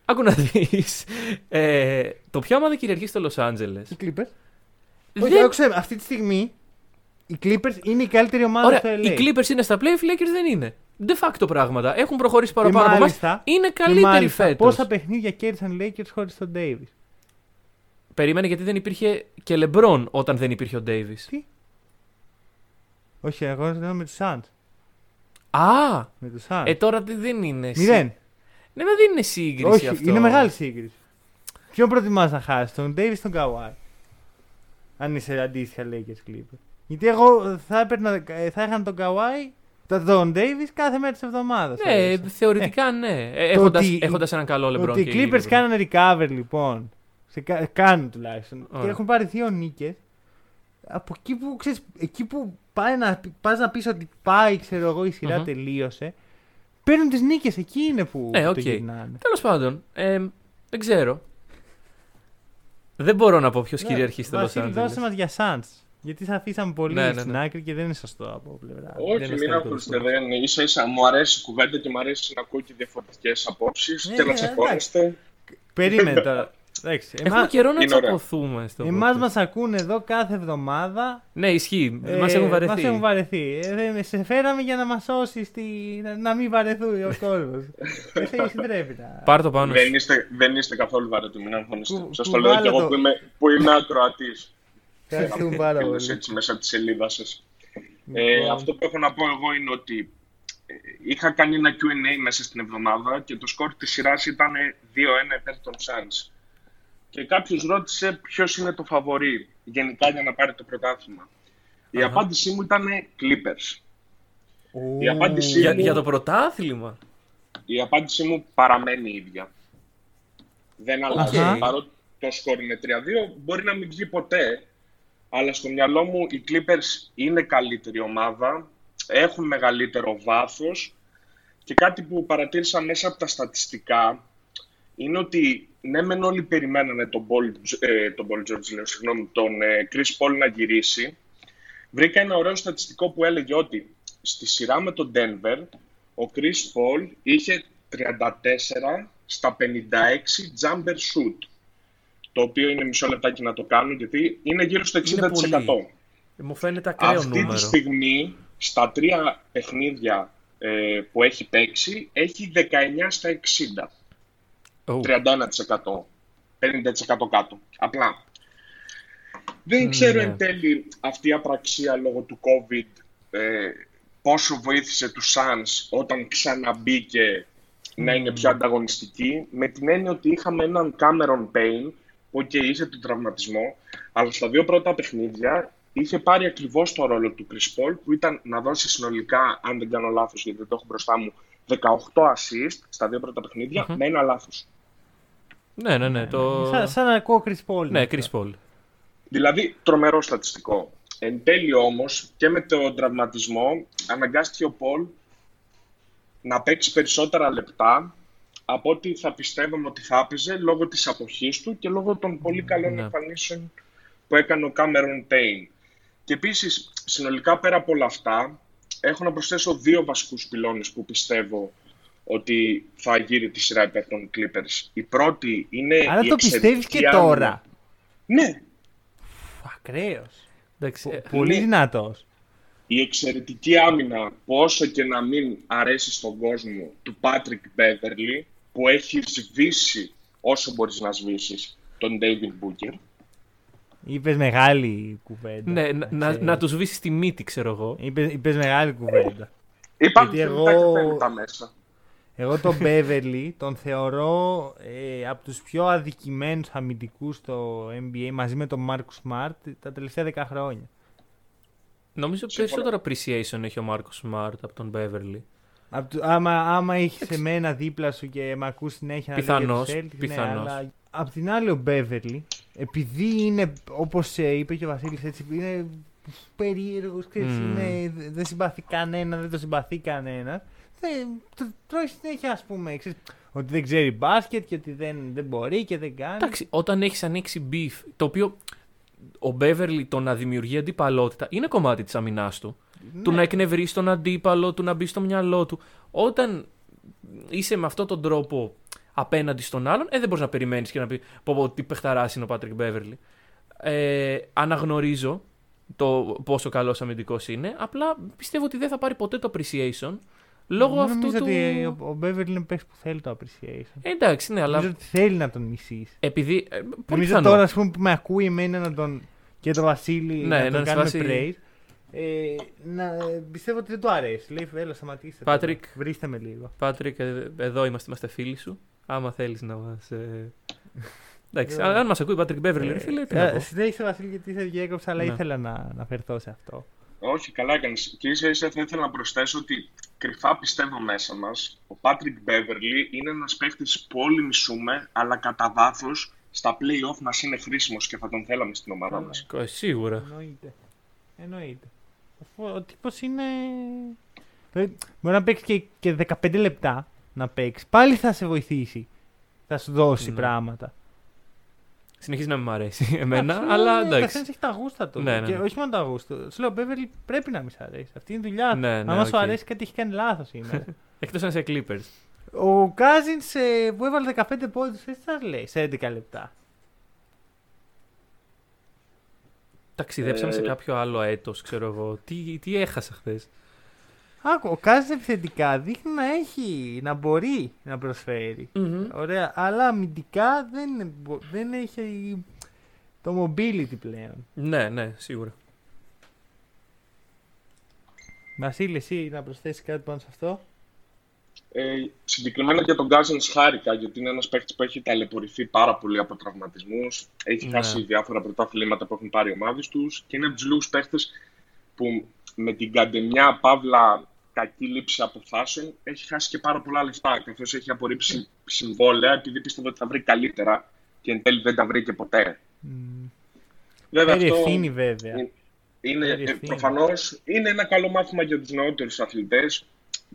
Άκου να δεις. Ε, το ποια ομάδα κυριαρχεί στο Los Angeles; Οι Clippers. Όχι, Δεν... άκουσε με, αυτή τη στιγμή οι Clippers είναι η καλύτερη ομάδα Ωραία, στο LA. οι Clippers είναι στα play, οι Lakers δεν είναι. De facto πράγματα. Έχουν προχωρήσει παραπάνω από εμάς. μάλιστα- Είναι Και καλύτεροι μάλιστα, φέτος. Πόσα παιχνίδια κέρδισαν οι Lakers χωρί τον Davis; Περίμενε γιατί δεν υπήρχε και LeBron όταν δεν υπήρχε ο Davis. Τι; Όχι, εγώ λέω με τους Suns. Α! Με τους Suns. Ε, τώρα τι- δεν είναι. συ- Μηδέν. Ναι, μα δεν είναι σύγκριση Όχι, αυτό. είναι μεγάλη σύγκριση. Ποιον προτιμάς να χάσεις, τον Davis ή τον Kawhi; Αν είσαι αντίστοιχα Lakers Clippers. Γιατί εγώ θα, έπαιρνα, ε, θα είχαν τον Kawhi, τον, τον Davis κάθε μέρα της εβδομάδας. Ναι, θεωρητικά ναι. Ε, έχοντας, ότι- έχοντας έναν καλό LeBron Ότι οι και Clippers LeBron. κάνανε recover λοιπόν. Σε, κα- κάνουν τουλάχιστον. Ωραία. Και έχουν πάρει δύο νίκες. Από εκεί που, ξέρεις, εκεί που πάει να, πας να πεις ότι πάει, ξέρω εγώ, η σειρα Μμμ. τελείωσε. Παίρνουν τις νίκες, εκεί είναι που Ναι, το οκ. γυρνάνε. Τέλος πάντων, ε, δεν ξέρω. Δεν μπορώ να πω ποιος κυριαρχεί στο Los Ναι, Βασίλη, δώσε Angeles. μας για Suns. Γιατί θα αφήσαμε πολύ Ναι, ναι, στην ναι. άκρη και δεν είναι σωστό από πλευρά. Δεν Όχι, είναι μην αστείο ακούστε. το Δεν ίσα ίσα μου αρέσει η κουβέντα και μου αρέσει να ακούω και διαφορετικές απόψεις Ναι, και ναι, να τσακώνεστε. Περίμενε τώρα. Εντάξει, Έχουμε εμά, καιρό να Είναι ωραία. τσακωθούμε στο εμάς podcast. μας ακούνε εδώ κάθε εβδομάδα. Ναι, ισχύει. Ε, Μας έχουν βαρεθεί. Μας έχουν βαρεθεί. Ε, δεν- σε φέραμε για να μας σώσει, στη... να, να μην βαρεθούν ο κόσμος. Εσύ εσύ πρέπει να... Πάρ το πάνω. Δεν σου. είστε, δεν είστε καθόλου βαρετοί, μην αγχώνεστε. Κου- Σας το λέω και κουβάλα εγώ το. που είμαι, που είμαι ακροατής. Ευχαριστούμε πάρα πολύ. έτσι μέσα από της σελίδας σας. Λοιπόν, Ε, αυτό που έχω να πω εγώ είναι ότι είχα κάνει ένα Q&A μέσα στην εβδομάδα και το σκορ της σειράς ήταν 2-1 υπέρ των Suns. Και κάποιος ρώτησε ποιος είναι το φαβορή γενικά για να πάρει το πρωτάθλημα. Η απάντησή μου ήταν Clippers. Η απάντησή, Για, μου, για το πρωτάθλημα; η απάντησή μου παραμένει η ίδια. Δεν αλλάζει. Αχα. Παρότι το σκορ είναι 3-2, μπορεί να μην βγει ποτέ. Αλλά στο μυαλό μου οι Clippers είναι καλύτερη ομάδα, έχουν μεγαλύτερο βάθος και κάτι που παρατήρησα μέσα από τα στατιστικά είναι ότι ναι μεν όλοι περιμένανε τον Paul, ε, τον Paul George, λέω, συγγνώμη, τον ε, Chris Paul να γυρίσει. Βρήκα ένα ωραίο στατιστικό που έλεγε ότι στη σειρά με τον Denver ο Chris Paul είχε 34 στα 56 jumper shoot. Το οποίο είναι μισό λεπτάκι να το κάνω γιατί είναι γύρω στο 60%. Είναι πολύ. Ε, Μου φαίνεται ακραίο Αυτή νούμερο. τη στιγμή στα τρία παιχνίδια ε, που έχει παίξει έχει 19 στα 60. Ου, 31%. 50% κάτω. Απλά. Δεν ξέρω ναι. εν τέλει αυτή η απραξία λόγω του COVID ε, πόσο βοήθησε τους Suns όταν ξαναμπήκε να είναι πιο ανταγωνιστική με την έννοια ότι είχαμε έναν Cameron Payne που και είχε τον τραυματισμό αλλά στα δύο πρώτα παιχνίδια είχε πάρει ακριβώς το ρόλο του Chris Paul που ήταν να δώσει συνολικά, αν δεν κάνω λάθος γιατί δεν το έχω μπροστά μου, 18 assist στα δύο πρώτα παιχνίδια με ένα λάθος. Ναι, ναι, ναι. Το... Σαν, σαν να ακούω Chris Paul. Ναι, Chris Paul. Δηλαδή, τρομερό στατιστικό. Εν τέλει όμως, και με τον τραυματισμό, αναγκάστηκε ο Πολ να παίξει περισσότερα λεπτά από ό,τι θα πιστεύαμε ότι θα έπαιζε λόγω της αποχής του και λόγω των πολύ καλών Ναι. εμφανίσεων που έκανε ο Κάμερον Πέιν. Και επίσης, συνολικά πέρα από όλα αυτά, έχω να προσθέσω δύο βασικούς πυλώνες που πιστεύω ότι θα γύρει τη σειρά υπέρ των Clippers. Η πρώτη είναι Άρα η το πιστεύεις εξαιρετική και άμυνα. τώρα. Ναι, Ακραίος. Εντάξει, ε, Πολύ Ναι. δυνατός. η εξαιρετική άμυνα που όσο και να μην αρέσει στον κόσμο του Patrick Beverly που έχει σβήσει όσο μπορείς να σβήσεις τον David Booker. Είπες μεγάλη κουβέντα. ναι, να, να, να τους σβήσεις τη μύτη, ξέρω εγώ. Είπες, είπες μεγάλη κουβέντα. Υπάρχουν Γιατί θεμητά εγώ- και θέμητα μέσα. Εγώ τον Beverly τον θεωρώ ε, από τους πιο αδικημένους αμυντικούς στο NBA μαζί με τον Marcus Smart τα τελευταία 10 χρόνια. Νομίζω περισσότερο appreciation έχει ο Μάρκο Smart από τον Beverly. Απ' του- άμα, άμα είχε εμένα δίπλα σου και με ακούς συνέχεια να λέω Πιθανώς, για τους Celtics, πιθανώς. Ναι, αλλά απ' την άλλη ο Beverly, επειδή είναι, όπως ε, είπε και ο Βασίλης, έτσι, είναι περίεργος, ξέρεις, Μμμ. είναι, δεν συμπαθεί κανένα, δεν το συμπαθεί κανένα, δεν, το, τρώει συνέχεια, ας πούμε, ξέρεις, ότι δεν ξέρει μπάσκετ και ότι δεν, δεν μπορεί και δεν κάνει. Εντάξει, όταν έχεις ανοίξει beef, το οποίο ο Beverly το να δημιουργεί αντιπαλότητα είναι κομμάτι της αμυνάς του. Ναι. Του να εκνευρίσει τον αντίπαλο, του να μπει στο μυαλό του. Όταν είσαι με αυτόν τον τρόπο απέναντι στον άλλον, ε, δεν μπορείς να περιμένεις και να πει πω, πω τι παιχταράς είναι ο Patrick Beverly. Ε, αναγνωρίζω το πόσο καλός αμυντικός είναι. Απλά πιστεύω ότι δεν θα πάρει ποτέ το appreciation λόγω Δεν αυτού νομίζω του. ότι ο, ο Beverly είναι παίκτης που θέλει το appreciation. Ε, εντάξει, ναι, αλλά Νομίζω ότι θέλει να τον μισείς. επειδή. Ε, πολύ Νομίζω πιθανό. τώρα ας πούμε, που με ακούει εμένα να τον, και τον Βασίλη Ναι, να να τον σε κάνουμε βάσει- praise. Ε, να, ε, πιστεύω ότι δεν του αρέσει. Λέει, έλα σταματήστε. Πάτρικ. τώρα. Βρίστε με λίγο. Πάτρικ, ε, εδώ είμαστε, είμαστε φίλοι σου. Άμα θέλεις να μας. Ε... Εντάξει, Ναι. αν, αν μας ακούει Πάτρικ Μπέβερλι, ρε φίλε, τι να Ε, πω. Συνέχισε Βασίλη γιατί σε διέκοψα, αλλά Ναι. ήθελα να αναφερθώ σε αυτό. Όχι, καλά έκανες. Και ίσα ίσα θα ήθελα να προσθέσω ότι κρυφά πιστεύω μέσα μας ο Patrick Beverly είναι ένας παίχτης που όλοι μισούμε, αλλά κατά βάθος στα play-off μας είναι χρήσιμος και θα τον θέλαμε στην ομάδα μας. Ε, Σίγουρα. Εννοείται. Εννοείται. Αφού ο τύπος είναι... Δηλαδή, Μπορεί να παίξει και, και 15 λεπτά να παίξει. Πάλι θα σε βοηθήσει. Θα σου δώσει Ναι. πράγματα. Συνεχίζει να μην μ' αρέσει εμένα, Εντάξει, αλλά ε, εντάξει. καθένας έχει τα γούστα του. Ναι, ναι, Και ναι. όχι μόνο τα γούστα του. Σου λέω, ο Beverly πρέπει να μη σ' αρέσει. Αυτή είναι η δουλειά του. Ναι, ναι, Αν σου οκ. αρέσει, κάτι έχει κάνει λάθος σήμερα. Εκτός αν είσαι Clippers. ο Cousins που έβαλε 15 πόντους, τι θα λέει, σε 11 λεπτά. Ταξιδέψαμε σε Ε. κάποιο άλλο έτος, ξέρω εγώ. Τι, τι έχασα χθες; Άκου, ο Κάζιν επιθετικά δείχνει να έχει, να μπορεί να προσφέρει. Ωραία, αλλά αμυντικά δεν, μπο- δεν έχει το mobility πλέον. Ναι, ναι, σίγουρα. Βασίλη, εσύ να προσθέσεις κάτι πάνω σε αυτό; Ε, συγκεκριμένα για τον Γκάζεν χάρηκα, γιατί είναι ένας παίκτης που έχει ταλαιπωρηθεί πάρα πολύ από τραυματισμούς. Έχει Ναι. χάσει διάφορα πρωτάθληματα που έχουν πάρει οι ομάδες τους και είναι από τους λίγους παίκτες που με την καντεμιά παύλα κακή λήψη αποφάσεων έχει χάσει και πάρα πολλά λεφτά. Καθώς έχει απορρίψει συμβόλαια επειδή πίστευε ότι θα βρει καλύτερα και εν τέλει δεν τα βρήκε ποτέ. Βέβαια, Φέρει αυτό ευθύνη βέβαια. είναι- είναι, Φέρει ε, ευθύνη. προφανώς είναι ένα καλό μάθημα για τους νεότερους αθλητές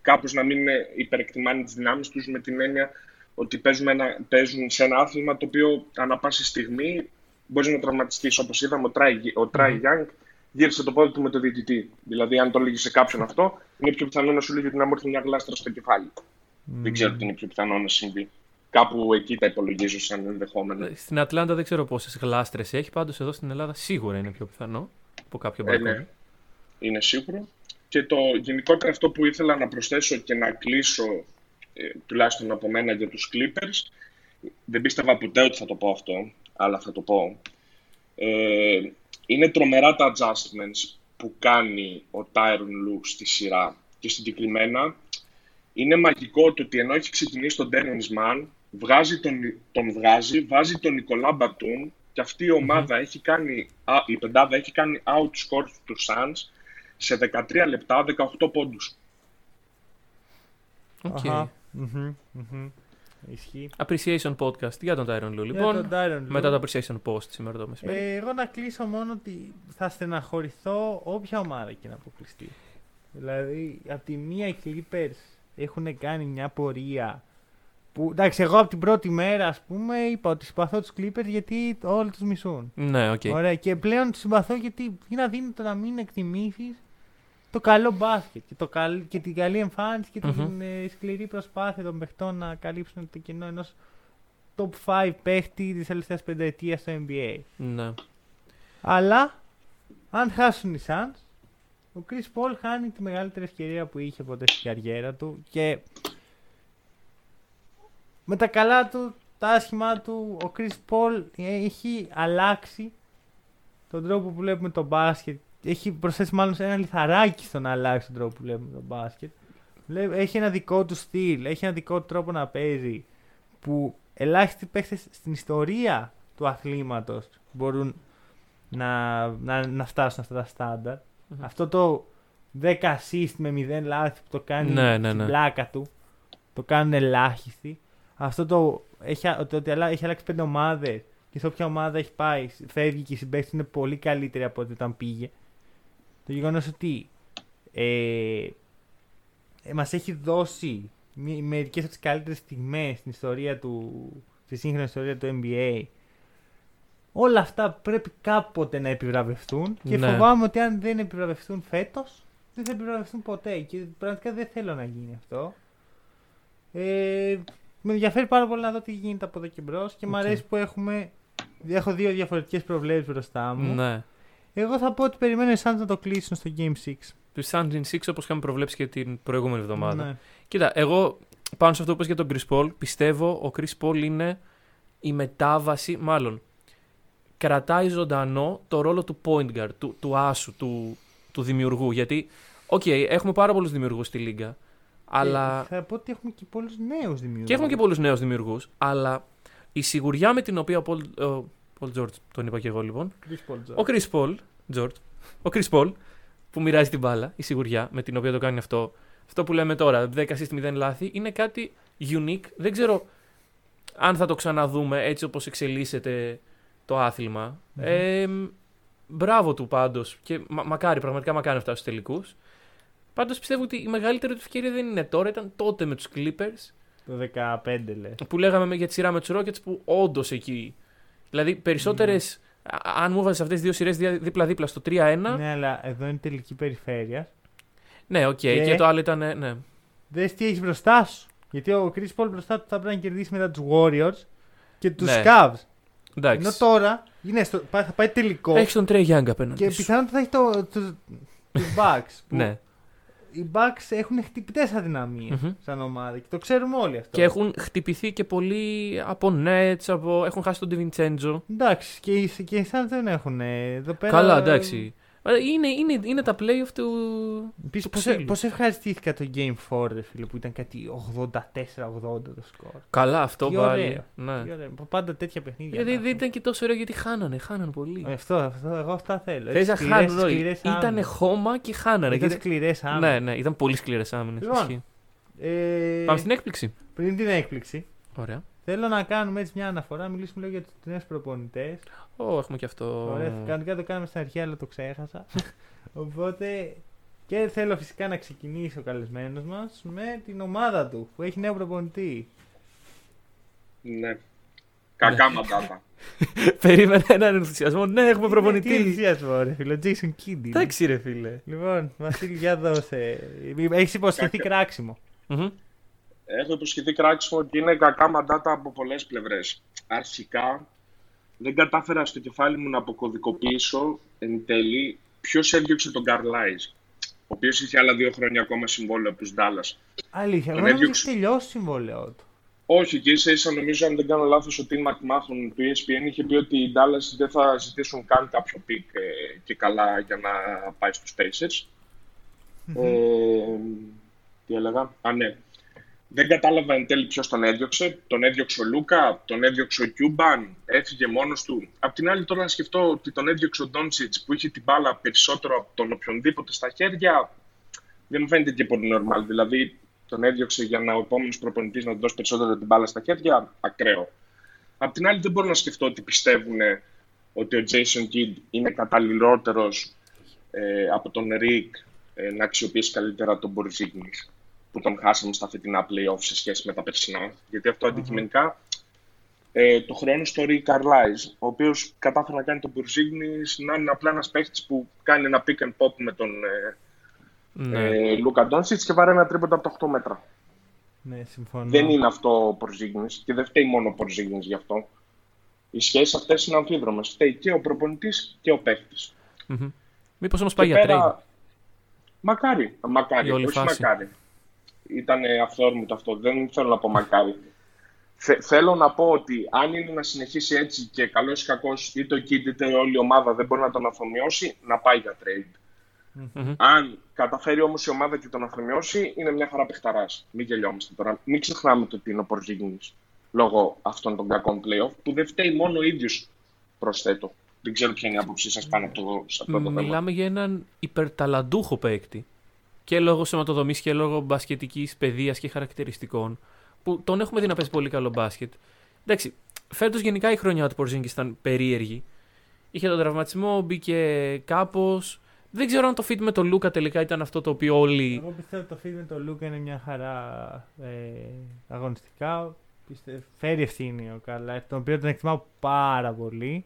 κάπως να μην ε, υπερεκτιμάνε τις δυνάμεις τους με την έννοια ότι παίζουν, ένα, παίζουν σε ένα άθλημα το οποίο ανά πάση στιγμή μπορεί να τραυματιστείς. Όπως είδαμε, ο Τράι, ο Trae Young γύρισε το πόδι του με το διαιτητή. Δηλαδή, αν το έλεγε σε κάποιον αυτό, είναι πιο πιθανό να σου λέγει ότι να μου έρθει μια γλάστρα στο κεφάλι. Δεν ξέρω τι είναι πιο πιθανό να συμβεί. Κάπου εκεί τα υπολογίζω σαν ενδεχόμενο. Στην Ατλάντα δεν ξέρω πόσες γλάστρες έχει. Πάντως εδώ στην Ελλάδα σίγουρα είναι πιο πιθανό από κάποιο Ε, μπαλκόνι. ναι, είναι σίγουρο. Και το γενικότερα αυτό που ήθελα να προσθέσω και να κλείσω, ε, τουλάχιστον από μένα για τους Clippers, δεν πίστευα ποτέ ότι θα το πω αυτό, αλλά θα το πω. Ε, είναι τρομερά τα adjustments που κάνει ο Tyron Lue στη σειρά. Και συγκεκριμένα είναι μαγικό το ότι ενώ έχει ξεκινήσει τον Dennis Mann, βγάζει τον, τον βγάζει, βάζει τον Νικολά Μπατούν και αυτή η ομάδα έχει κάνει, α, η πεντάδα έχει κάνει outscore του Suns σε 13 λεπτά 18 πόντους. Οκ. Αχα. Μμμ, μμμ. Ισχύει. Appreciation podcast για τον Tyronn Lue. Λοιπόν, τον Tyronn Lue. μετά το appreciation post σήμερα το μεσημέρι. Ε, εγώ να κλείσω μόνο ότι θα στεναχωρηθώ όποια ομάδα και να αποκλειστεί. Δηλαδή, από τη μία οι Clippers έχουν κάνει μια πορεία που, εντάξει, εγώ από την πρώτη μέρα, ας πούμε, είπα ότι συμπαθώ τους Clippers γιατί όλοι τους μισούν. Ναι, οκ. Ωραία, και πλέον τους συμπαθώ γιατί είναι αδύνατο να μην εκτιμήσεις το καλό μπάσκετ και, το καλ- και την καλή εμφάνιση και την Μμμ. ε, σκληρή προσπάθεια των παιχτών να καλύψουν το κενό ενός top 5 παίχτη της τελευταίας πενταετίας στο NBA. Ναι. Αλλά, αν χάσουν οι Suns, ο Chris Paul χάνει τη μεγαλύτερη ευκαιρία που είχε ποτέ στην καριέρα του και με τα καλά του, τα άσχημά του, ο Chris Paul έχει αλλάξει τον τρόπο που βλέπουμε το μπάσκετ. Έχει προσθέσει μάλλον σε ένα λιθαράκι στο να αλλάξει τον τρόπο που βλέπουμε το μπάσκετ. Βλέ- Έχει ένα δικό του στυλ, έχει ένα δικό του τρόπο να παίζει που ελάχιστοι παίχτες στην ιστορία του αθλήματος μπορούν να, να, να φτάσουν αυτά τα στανταρ Αυτό το 10 assist με 0 λάθη που το κάνει Ναι, ναι, στην ναι. πλάκα του, το κάνουν ελάχιστοι. Αυτό το έχει, α- το, ότι αλλα- έχει αλλάξει πέντε ομάδες και σε όποια ομάδα έχει πάει, φεύγει και οι συμπαίκτες είναι πολύ καλύτεροι από ό,τι όταν πήγε. Το γεγονός ότι ε, ε, μας έχει δώσει μη- μερικές από τις καλύτερες στιγμές στην ιστορία του, στη σύγχρονη ιστορία του NBA όλα αυτά πρέπει κάποτε να επιβραβευτούν και Ναι. φοβάμαι ότι αν δεν επιβραβευτούν φέτος δεν θα επιβραβευτούν ποτέ και πραγματικά δεν θέλω να γίνει αυτό ε, με ενδιαφέρει πάρα πολύ να δω τι γίνεται από εδώ και μπρος και μου Οκ. αρέσει που έχουμε έχω δύο διαφορετικές προβλέψεις μπροστά μου ναι. Εγώ θα πω ότι περιμένω οι Suns να το κλείσουν στο Game 6 Του Suns in 6 όπως είχαμε προβλέψει και την προηγούμενη εβδομάδα. Ναι. Κοίτα, εγώ πάνω σε αυτό που είπες για τον Chris Paul, πιστεύω ο Chris Paul είναι η μετάβαση, μάλλον κρατάει ζωντανό το ρόλο του point guard, του, του άσου, του, του δημιουργού. Γιατί, οκ, έχουμε πάρα πολλούς δημιουργούς στη λίγκα, αλλά... Και θα πω ότι έχουμε και πολλούς νέους δημιουργούς Και έχουμε και πολλούς νέους δημιουργούς, αλλά η σιγουριά με την οποία ο Paul, ο Paul George, τον είπα και εγώ λοιπόν, Chris Paul George. ο Chris Paul, George, ο Chris Paul, που μοιράζει την μπάλα, η σιγουριά με την οποία το κάνει αυτό, αυτό που λέμε τώρα, 10 assist 0 λάθη, είναι κάτι unique. Δεν ξέρω αν θα το ξαναδούμε έτσι όπως εξελίσσεται το αθλημα Ε, μπράβο του πάντως και μα- μακάρι, πραγματικά μακάρι να φτάσει στους τελικούς. Πάντως πιστεύω ότι η μεγαλύτερη του ευκαιρία δεν είναι τώρα, ήταν τότε με τους Clippers Το 15 λες. που λέγαμε για τη σειρά με τους Rockets που όντως εκεί. Δηλαδή περισσότερε. Αν μου έβαζες αυτές τις δύο σειρές δίπλα-δίπλα στο 3-1. Ναι, Ναι, αλλά εδώ είναι τελικοί περιφέρειας. οκ. Και- Και... το άλλο ήταν. ε, Ναι. Δες τι έχεις μπροστά σου. Γιατί ο Chris Paul μπροστά του θα πρέπει να κερδίσει μετά τους Warriors και τους Ναι. Cavs. Εντάξει. Ενώ τώρα είναι στο, πά- θα πάει τελικό Έχει τον Trey Young απέναντι. και σου. πιθανότατα θα έχει το, το, τους Bucks. που Ναι. Οι Bucks έχουν χτυπητές αδυναμίες Μμμ. σαν ομάδα και το ξέρουμε όλοι αυτό. Και έχουν χτυπηθεί και πολλοί από Nets, από... έχουν χάσει τον DiVincenzo. Εντάξει, και οι, και οι Suns δεν έχουν. ε, Εδώ πέρα, Καλά, εντάξει. Ε, Είναι, είναι, είναι τα playoff του. Επίσης, του πώς, ξύλου. πώς ευχαριστήθηκα το Game 4, ρε φίλε, που ήταν κάτι 84-80 το σκορ. Καλά, αυτό Τι πάλι. ωραίο. Ναι. Τι ωραία. Πάντα τέτοια παιχνίδια. Γιατί να δεν έχουμε. ήταν και τόσο ωραίο γιατί χάνανε. Χάνανε πολύ. Ε, Αυτό, αυτό, εγώ αυτά θέλω. Θες να χάνουν όλοι. Ήταν Ήταν χώμα και χάνανε. Ήταν Γιατί- σκληρές άμυνες. Ναι, ναι, ήταν πολύ σκληρές άμυνες. Λοιπόν, Ε, Πάμε στην έκπληξη. Πριν την έκπληξη, Ωραία. Θέλω να κάνουμε έτσι μια αναφορά, μιλήσουμε λίγο για του νέου προπονητές. Ω, έχουμε και αυτό. Ωραία, κανονικά το κάναμε στην αρχή, αλλά το ξέχασα. Οπότε και θέλω φυσικά να ξεκινήσει ο καλεσμένος μας με την ομάδα του που έχει νέο προπονητή. Ναι. Κακά μαντάτα. Περίμενε έναν ενθουσιασμό. Ναι, έχουμε Τι προπονητή. ενθουσιασμό, ρε φίλε, ο Jason Kidd. είναι. Εντάξει, ρε φίλε. Λοιπόν, Βασίλη, για δώσε. Έχεις υποσχεθεί Κακά. κράξιμο. Μμμ. Έχω υποσχεθεί κράξιμο ότι είναι κακά μαντάτα από πολλές πλευρές. Αρχικά, δεν κατάφερα στο κεφάλι μου να αποκωδικοποιήσω εν τέλει ποιος έδιωξε τον Καρλάιζ, ο οποίος είχε άλλα δύο χρόνια ακόμα συμβόλαιο από τους Dallas. Αλήθεια, Τον εγώ νομίζω έδιωξε. έχει τελειώσει το συμβόλαιό του. Όχι, και ίσα ίσα νομίζω, αν δεν κάνω λάθος, ο Tim McMahon του E ESPN είχε πει ότι οι Dallas δεν θα ζητήσουν καν κάποιο pick ε, και καλά για να πάει στους Pacers. Ε, τι έλεγα, α ναι. Δεν κατάλαβα εν τέλει ποιος τον έδιωξε. Τον έδιωξε ο Λούκα, τον έδιωξε ο Cuban, έφυγε μόνος του. Απ' την άλλη τώρα να σκεφτώ ότι τον έδιωξε ο Ντόντσιτς που είχε την μπάλα περισσότερο από τον οποιονδήποτε στα χέρια, δεν μου φαίνεται και πολύ normal. Δηλαδή, τον έδιωξε για να ο επόμενος προπονητής να του δώσει περισσότερο την μπάλα στα χέρια. Ακραίο. Απ' την άλλη, δεν μπορώ να σκεφτώ ότι πιστεύουν ότι ο Jason Kidd είναι καταλληλότερος ε, από τον Rick ε, να αξιοποιήσει καλύτερα τον Porzingis που τον χάσαμε στα φετινά playoff σε σχέση με τα περσινά. Γιατί αυτό αντικειμενικά ε, το χρόνο στο Rick Carlisle, ο οποίος κατάφερε να κάνει τον Porzingis να είναι απλά ένας παίχτης που κάνει ένα pick and pop με τον ε, Ναι. ε, Λούκα Ντόνσιτς και βάρε ένα τρίποντα από τα 8 μέτρα. Ναι, συμφωνώ. Δεν είναι αυτό ο Πορζίγνη και δεν φταίει μόνο ο Πορζίγνη γι' αυτό. Οι σχέσεις αυτές είναι αμφίδρομες. Φταίει και ο προπονητής και ο παίχτης. Μμμ. Μήπως όμως πάει για trade; Μακάρι. Μακάρι. Η όλη όχι φάση. μακάρι. Ήταν αυθόρμητο αυτό. Δεν θέλω να πω μακάρι. Θε- θέλω να πω ότι αν είναι να συνεχίσει έτσι και καλός ή κακός, είτε ο Kid είτε όλη η ομάδα δεν μπορεί να τον αφομοιώσει, να πάει για trade. Μμμ. Αν καταφέρει όμως η ομάδα και τον αφομοιώσει, είναι μια χαρά παιχταράς. Μην γελιόμαστε τώρα. Μην ξεχνάμε το ότι είναι ο Πορζίνη λόγω αυτών των κακών playoff που δεν φταίει μόνο ο ίδιος, προσθέτω. Δεν ξέρω ποια είναι η άποψή σας πάνω από το, σε αυτό το θέμα. Μιλάμε για έναν υπερταλαντούχο παίκτη. Και λόγω σωματοδομής και λόγω μπασκετικής παιδείας και χαρακτηριστικών. Που τον έχουμε δει να παίζει πολύ καλό μπάσκετ. Εντάξει, φέτος γενικά η χρονιά του Πορζίνκη ήταν περίεργη. Είχε τον τραυματισμό, μπήκε κάπως. Δεν ξέρω αν το fit με τον Λούκα τελικά ήταν αυτό το οποίο όλοι. Εγώ πιστεύω ότι το fit με τον Λούκα είναι μια χαρά ε, αγωνιστικά. Πιστε... Φέρει ευθύνη ο Carlisle, τον οποίο τον εκτιμάω πάρα πολύ.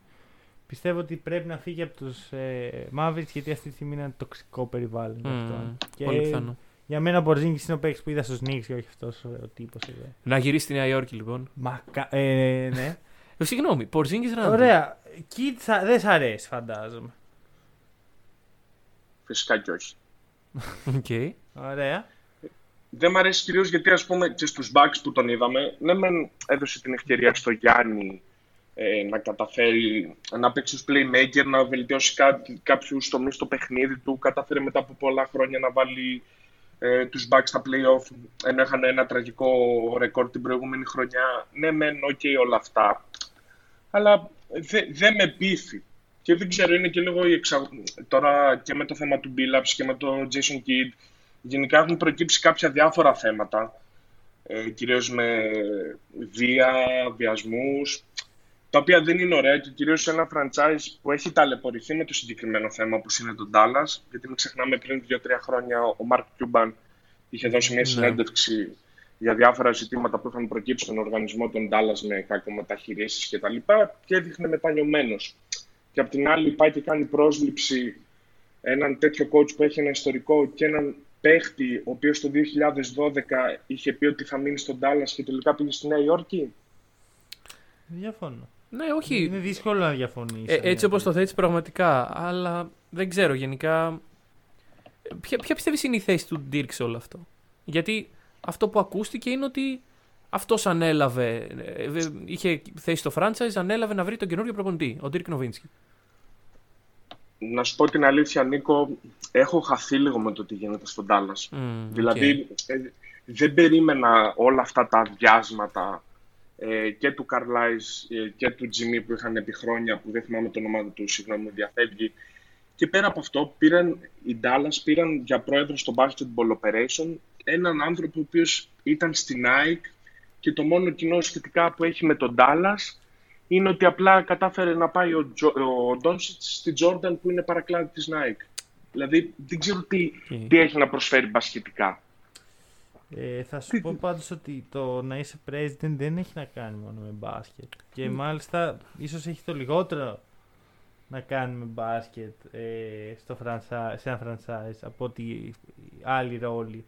Πιστεύω ότι πρέπει να φύγει από τους ε, Mavericks γιατί αυτή τη στιγμή είναι ένα τοξικό περιβάλλον. για Μμμ, αυτόν. Και Πολύ πιθανό. για μένα ο Πορζίνγκις είναι ο παίκτης που είδα στους Knicks και όχι αυτός ο τύπος εδώ. Να γυρίσει στη Νέα Υόρκη λοιπόν. Μακα... Ε, ναι. Ε, συγγνώμη, Πορζίνκη Ράντλ. Ωραία. Kidd δεν σ' αρέσει, φαντάζομαι. Φυσικά και όχι. Οκ. Ωραία. Δεν μ' αρέσει κυρίως γιατί ας πούμε και στους Bucks που τον είδαμε, ναι μεν έδωσε την ευκαιρία στο Γιάννη ε, να καταφέρει να παίξει ως playmaker, να βελτιώσει κά, κάποιους τομείς στο παιχνίδι του, κατάφερε μετά από πολλά χρόνια να βάλει ε, τους Bucks στα play-off, ενώ είχαν ένα τραγικό ρεκόρ την προηγούμενη χρονιά. Ναι μεν, οκ όλα αυτά, αλλά δεν δε με πείθει. Και δεν ξέρω, είναι και λίγο η εξα... τώρα και με το θέμα του Billups και με το Jason Kidd, γενικά έχουν προκύψει κάποια διάφορα θέματα, ε, κυρίως με βία, βιασμούς, τα οποία δεν είναι ωραία και κυρίως σε ένα franchise που έχει ταλαιπωρηθεί με το συγκεκριμένο θέμα όπως είναι το Dallas, γιατί μην ξεχνάμε πριν 2-3 χρόνια ο Mark Cuban είχε δώσει μια Ναι. συνέντευξη για διάφορα ζητήματα που είχαν προκύψει στον οργανισμό των Dallas με κακομεταχειρήσεις και τα λοιπά και έδειχνε μετανιωμένος. Και απ' την άλλη πάει και κάνει πρόσληψη έναν τέτοιο coach που έχει ένα ιστορικό και έναν παίχτη ο οποίος το 2012 είχε πει ότι θα μείνει στον Dallas και τελικά πήγε στη Νέα Υόρκη. Διαφωνώ. Ναι, όχι. Είναι δύσκολο να διαφωνήσει. Ε, έτσι όπως το θέτεις πραγματικά. Αλλά δεν ξέρω γενικά. Ποια, ποια πιστεύεις είναι η θέση του Dirk σε όλο αυτό; Γιατί αυτό που ακούστηκε είναι ότι αυτός ανέλαβε, ε, ε, είχε θέση στο franchise, ανέλαβε να βρει τον καινούριο προπονητή, ο Dirk Nowitzki. να σου πω την αλήθεια, Νίκο, έχω χαθεί λίγο με το τι γίνεται στον Dallas. Μμ, Δηλαδή, ε, δεν περίμενα όλα αυτά τα αδειάσματα ε, και του Καρλάις ε, και του Τζιμί που είχαν επί χρόνια, που δεν θυμάμαι το όνομα του, συγγνώμη μου διαφεύγει. Και πέρα από αυτό, πήραν, οι Dallas πήραν για πρόεδρο στο Basketball Operation έναν άνθρωπο ο οποίος ήταν στην Nike και το μόνο κοινό σχετικά που έχει με τον Dallas είναι ότι απλά κατάφερε να πάει ο, Τζο, ο Doncic στη Jordan που είναι παρακλάδι της Nike. Δηλαδή δεν ξέρω τι, τι έχει να προσφέρει μπασκετικά. Ε, θα σου πω πάντως ότι το να είσαι president δεν έχει να κάνει μόνο με μπάσκετ. Και μάλιστα ίσως έχει το λιγότερο να κάνει με μπάσκετ ε, στο franchise, σε ένα franchise από ότι άλλοι ρόλοι.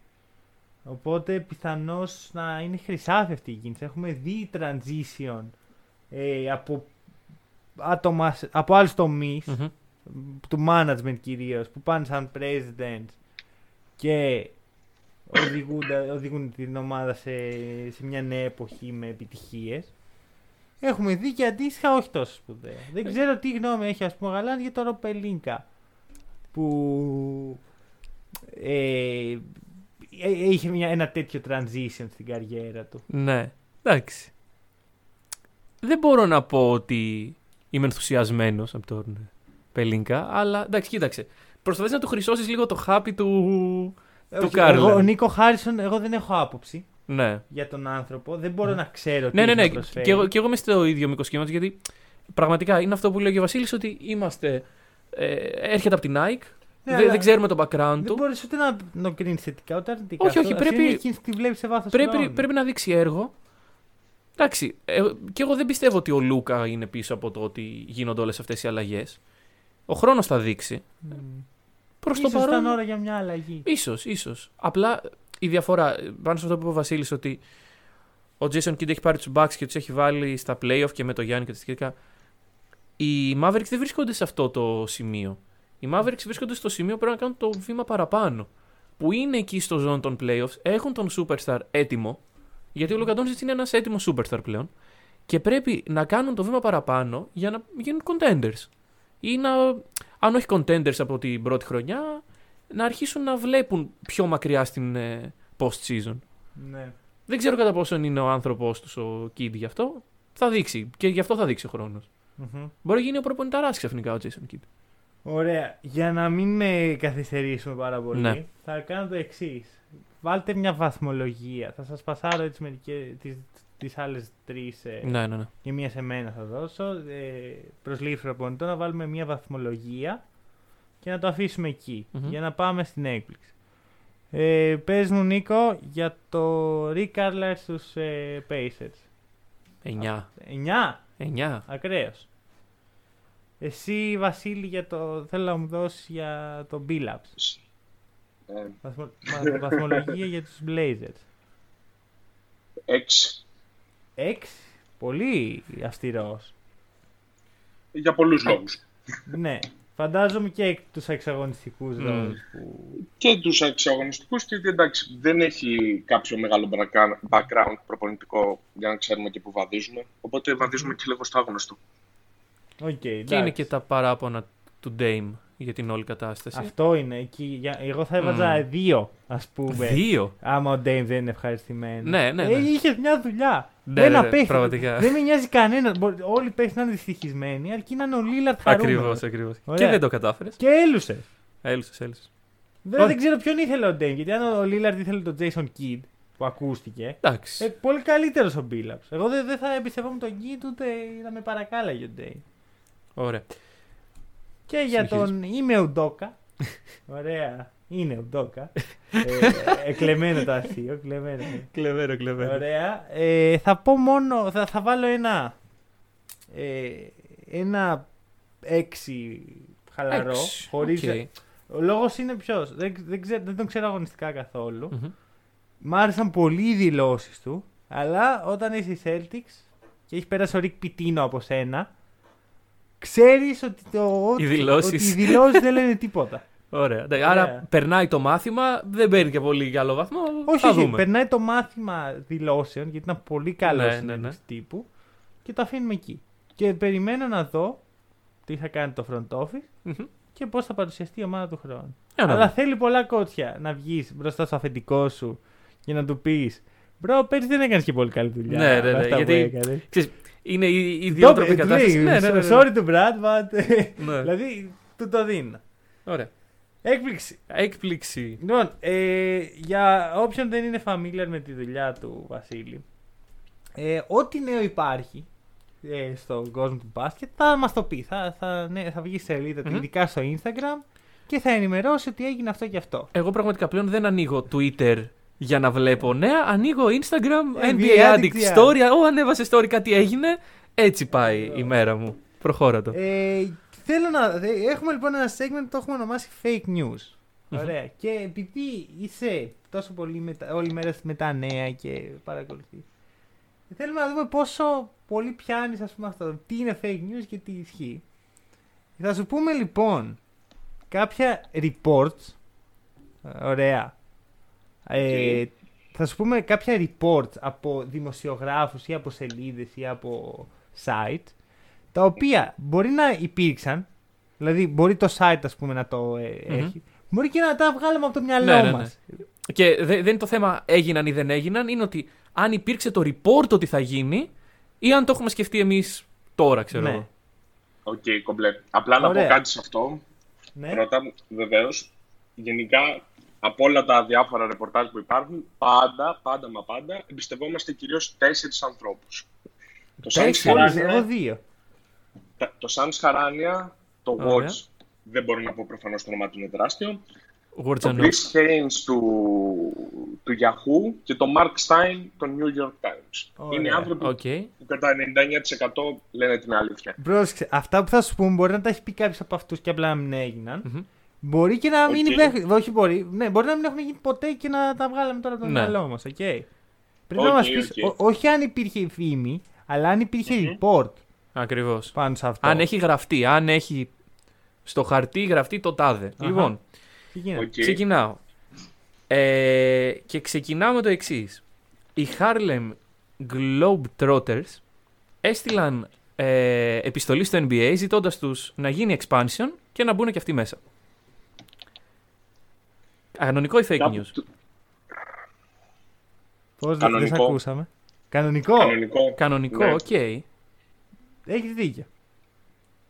Οπότε πιθανώς να είναι χρυσάφη αυτή η κίνηση. Έχουμε δει transition ε, από άτομα, σε- από άλλους τομείς, Μμμ. του management κυρίως, που πάνε σαν president και οδηγούνται- οδηγούν την ομάδα σε, σε μια νέα εποχή με επιτυχίες. Έχουμε δει και αντίστοιχα όχι τόσο σπουδαία. Δεν ξέρω τι γνώμη έχει ας πούμε ο Γαλάνης για τον Ροπελίνκα που ε, ε, είχε μια, ένα τέτοιο transition στην καριέρα του. Ναι, εντάξει. Δεν μπορώ να πω ότι είμαι ενθουσιασμένος από τον Πελίνκα, αλλά εντάξει, κοίταξε. Προσπαθείς να του χρυσώσεις λίγο το χάπι του. Του Όχι, Κάρλεν. εγώ, ο Νίκο Χάρισον, εγώ δεν έχω άποψη Ναι. για τον άνθρωπο. Δεν μπορώ να ξέρω τι Ναι, ναι, έχει ναι. να προσφέρει. Και εγώ, και εγώ είμαι στο ίδιο μήκος κύματο γιατί πραγματικά είναι αυτό που λέει και ο Βασίλης ότι είμαστε. Ε, έρχεται από την Nike. Ναι, δεν, αλλά δεν ξέρουμε το background Δεν του. μπορείς ούτε να τον κρίνεις θετικά ούτε αρνητικά. Όχι, όχι, Αυτό- αυτή πρέπει- είναι η κίνηση που τη βλέπει σε βάθος Πρέπει, πρέπει να δείξει έργο. Εντάξει, ε, και εγώ δεν πιστεύω ότι ο Λούκα είναι πίσω από το ότι γίνονται όλες αυτές οι αλλαγές. Ο χρόνος θα δείξει. Προς το Ίσως παρόν. ήταν ώρα για μια αλλαγή. Ίσως, ίσως. Απλά η διαφορά, πάνω σε αυτό που είπε ο Βασίλης, ότι ο Jason Kidd έχει πάρει τους Bucks και τους έχει βάλει στα playoff και με το Γιάννη και τα σχετικά. Οι Mavericks δεν βρίσκονται σε αυτό το σημείο. Οι Mavericks βρίσκονται στο σημείο που πρέπει να κάνουν το βήμα παραπάνω. Που είναι εκεί στο zone των playoffs, έχουν τον superstar έτοιμο, γιατί ο Luka Doncic είναι ένας έτοιμος superstar πλέον, και πρέπει να κάνουν το βήμα παραπάνω για να γίνουν contenders. Ή να, αν όχι contenders από την πρώτη χρονιά, να αρχίσουν να βλέπουν πιο μακριά στην ε, post-season. Ναι. Δεν ξέρω κατά πόσον είναι ο άνθρωπό τους ο Kid γι' αυτό. Θα δείξει. Και γι' αυτό θα δείξει ο χρόνος. Μμμ. Μπορεί να γίνει ο προπονηταράς ξαφνικά ο Jason Kidd. Ωραία. Για να μην ε, καθυστερήσουμε πάρα πολύ, Ναι. θα κάνω το εξής. Βάλτε μια βαθμολογία. Θα σας πασάρω έτσι μερικέ τις, τις άλλες τρεις ε, Ναι, ναι, ναι. και μία σε μένα θα δώσω. Ε, προσλήψη προπονητών να βάλουμε μια βαθμολογία και να το αφήσουμε εκεί, Μμμ. για να πάμε στην έκπληξη. Ε, πες μου Νίκο για το Rick Carlisle στους ε, Pacers. 9. 9. 9. Ακραίος. Εσύ Βασίλη για το, θέλω να μου δώσεις για το B-Labs. Ε, Βαθμο, μα- βαθμολογία για τους Blazers. Έξι. 6. Πολύ αυστηρός. Για πολλούς λόγους. ναι. Φαντάζομαι και τους εξαγωνιστικούς Μμμ. λόγους που... Και τους εξαγωνιστικούς και εντάξει, δεν έχει κάποιο μεγάλο background- background προπονητικό για να ξέρουμε και που βαδίζουμε. Οπότε βαδίζουμε και λίγο στο άγνωστο. Οκ, Και εντάξει. είναι και τα παράπονα του Dame για την όλη κατάσταση. Αυτό είναι. Εκεί, για- εγώ θα έβαζα Μμμ. δύο, ας πούμε. Δύο; Άμα ο Ντέιμ δεν είναι ευχαριστημένος. Ναι, ναι, ναι. Ε, είχες μια δουλειά. Ναι, Ένα ναι, ναι, παίχτη. πραγματικά. Δεν με νοιάζει κανένας. Μπορεί- Όλοι οι παίχτες να είναι δυστυχισμένοι, αρκεί να είναι ο Λίλαρτ χαρούμενος. Ακριβώς, ακριβώς. Ωραία. Και δεν το κατάφερες. Και έλουσες. Έλουσες, έλουσες. Βέβαια Όχι. δεν ξέρω ποιον ήθελε ο Ντέιμ. Γιατί αν ο Λίλαρτ ήθελε τον Jason Kidd που ακούστηκε. Εντάξει. Ε, πολύ καλύτερος ο Μπίλαπ. Εγώ δεν, δεν θα εμπιστευόμουν τον Kidd ούτε να με παρακάλαγε ο Ντέιμ. Ωραία. Και για Συνεχίζεις. τον Ime Udoka. Ωραία. Ime Udoka. ε, εκλεμμένο το αστείο. Κλεμμένο. Κλεβέρο, κλεβέρο. Ωραία. Ε, θα πω μόνο. Θα, θα βάλω ένα. Ε, ένα έξι χαλαρό. Έξι, Χωρίς, οκ. Ο λόγος είναι ποιος; Δεν, δεν, ξέρω- δεν τον ξέρω αγωνιστικά καθόλου. Μμμ. Μ' άρεσαν πολύ οι δηλώσεις του. Αλλά όταν είσαι η Celtics και έχεις περάσει ο Ρικ Πιτίνο από σένα, ξέρεις ότι, το, Οι δηλώσεις. ότι οι δηλώσεις δεν λένε τίποτα. Ωραία. Εντάξει, Άρα Ωραία. περνάει το μάθημα, δεν παίρνει και πολύ καλό βαθμό. όχι, θα όχι. δούμε. Περνάει το μάθημα δηλώσεων γιατί ήταν πολύ καλός Ναι, ναι, ναι, ναι. τύπου και το αφήνουμε εκεί. Και περιμένω να δω τι θα κάνει το front office Μμμ. και πώς θα παρουσιαστεί η ομάδα του χρόνου. Για να Αλλά δούμε. θέλει πολλά κότσια να βγεις μπροστά στο αφεντικό σου και να του πεις Μπρο, πέρσι δεν έκανες και πολύ καλή δουλειά. Ναι, ναι, με ναι, αυτά που γιατί έκανες». Ξέρεις, είναι η Το ιδιότροπη είπε, του κατάσταση. λέει, Ναι, ναι, ναι, ναι. Sorry to Brad, but. Ναι. δηλαδή, του το δίνω. Ωραία. Έκπληξη. Έκπληξη. Λοιπόν, ε, για όποιον δεν είναι familiar με τη δουλειά του Βασίλη, ε, ό,τι νέο υπάρχει ε, στον κόσμο του μπάσκετ θα μας το πει. Θα, θα, ναι, θα βγει σε σελίδα του, Μμμ. ειδικά στο Instagram και θα ενημερώσει ότι έγινε αυτό και αυτό. Εγώ πραγματικά πλέον δεν ανοίγω Twitter για να βλέπω νέα. Ανοίγω Instagram, NBA NBA Addict, Addict yeah. Story. Ω, ανέβασε story, κάτι έγινε. Έτσι πάει η μέρα μου. Προχώρα το. Ε, θέλω να. ε, Έχουμε λοιπόν ένα segment που το έχουμε ονομάσει fake news. Ωραία. Και επειδή είσαι τόσο πολύ με τα, όλη μέρα με τα νέα και παρακολουθεί. Θέλουμε να δούμε πόσο πολύ πιάνεις, ας πούμε, αυτό. Τι είναι fake news και τι ισχύει. Θα σου πούμε λοιπόν κάποια reports. ε, Ωραία. Ε, θα σου πούμε κάποια reports από δημοσιογράφους ή από σελίδες ή από site τα οποία μπορεί να υπήρξαν, δηλαδή μπορεί το site ας πούμε να το ε, Μμμ. έχει, μπορεί και να τα βγάλαμε από το μυαλό Ναι, ναι, ναι. μας. Και δε- δεν είναι το θέμα έγιναν ή δεν έγιναν. Είναι ότι αν υπήρξε το report ότι θα γίνει ή αν το έχουμε σκεφτεί εμείς τώρα, ξέρω Ναι. εγώ. Οκ, κομπλέ. Απλά να Ωραία. πω κάτι σε αυτό. Ναι. Πρώτα, βεβαίως, γενικά από όλα τα διάφορα ρεπορτάζ που υπάρχουν, πάντα, πάντα μα πάντα, εμπιστευόμαστε κυρίως τέσσερις ανθρώπους. Το Shams Τέσσερις, Charania, εγώ δύο. Τα- το Shams Charania, το Ωραία. Watch, δεν μπορώ να πω προφανώς το όνομα του είναι τεράστιο, το Γουρτζανό. Chris Haynes του, του Yahoo και το Marc Stein το New York Times. Ωραία. Είναι άνθρωποι Οκ. που κατά 99% λένε την αλήθεια. Πρόσεξε, αυτά που θα σου πούμε μπορεί να τα έχει πει κάποιος από αυτούς και απλά να μην έγιναν. Μμμ. Μπορεί και να μην Οκ. υπέχ- Όχι, μπορεί. Ναι, μπορεί να μην έχουν γίνει ποτέ και να τα βγάλαμε τώρα από το Ναι. μυαλό μας. Okay. Πρέπει να Οκ, μας πεις, οκ. όχι αν υπήρχε η φήμη, αλλά αν υπήρχε Μμμ. report Ακριβώς. πάνω σε αυτό. Αν έχει γραφτεί, αν έχει στο χαρτί γραφτεί το τάδε. Αχα. Λοιπόν, Τι γίνεται; Οκ. ξεκινάω. Ε, και ξεκινάω με το εξής. Οι Harlem Globetrotters έστειλαν ε, επιστολή στο NBA ζητώντας τους να γίνει expansion και να μπουν και αυτοί μέσα. Κανονικό ή fake Κάπου news; του- Πώς δεν σε Κανονικό. ακούσαμε. Κανονικό. Κανονικό. Κανονικό, Ναι. Οκ. Έχεις δίκιο.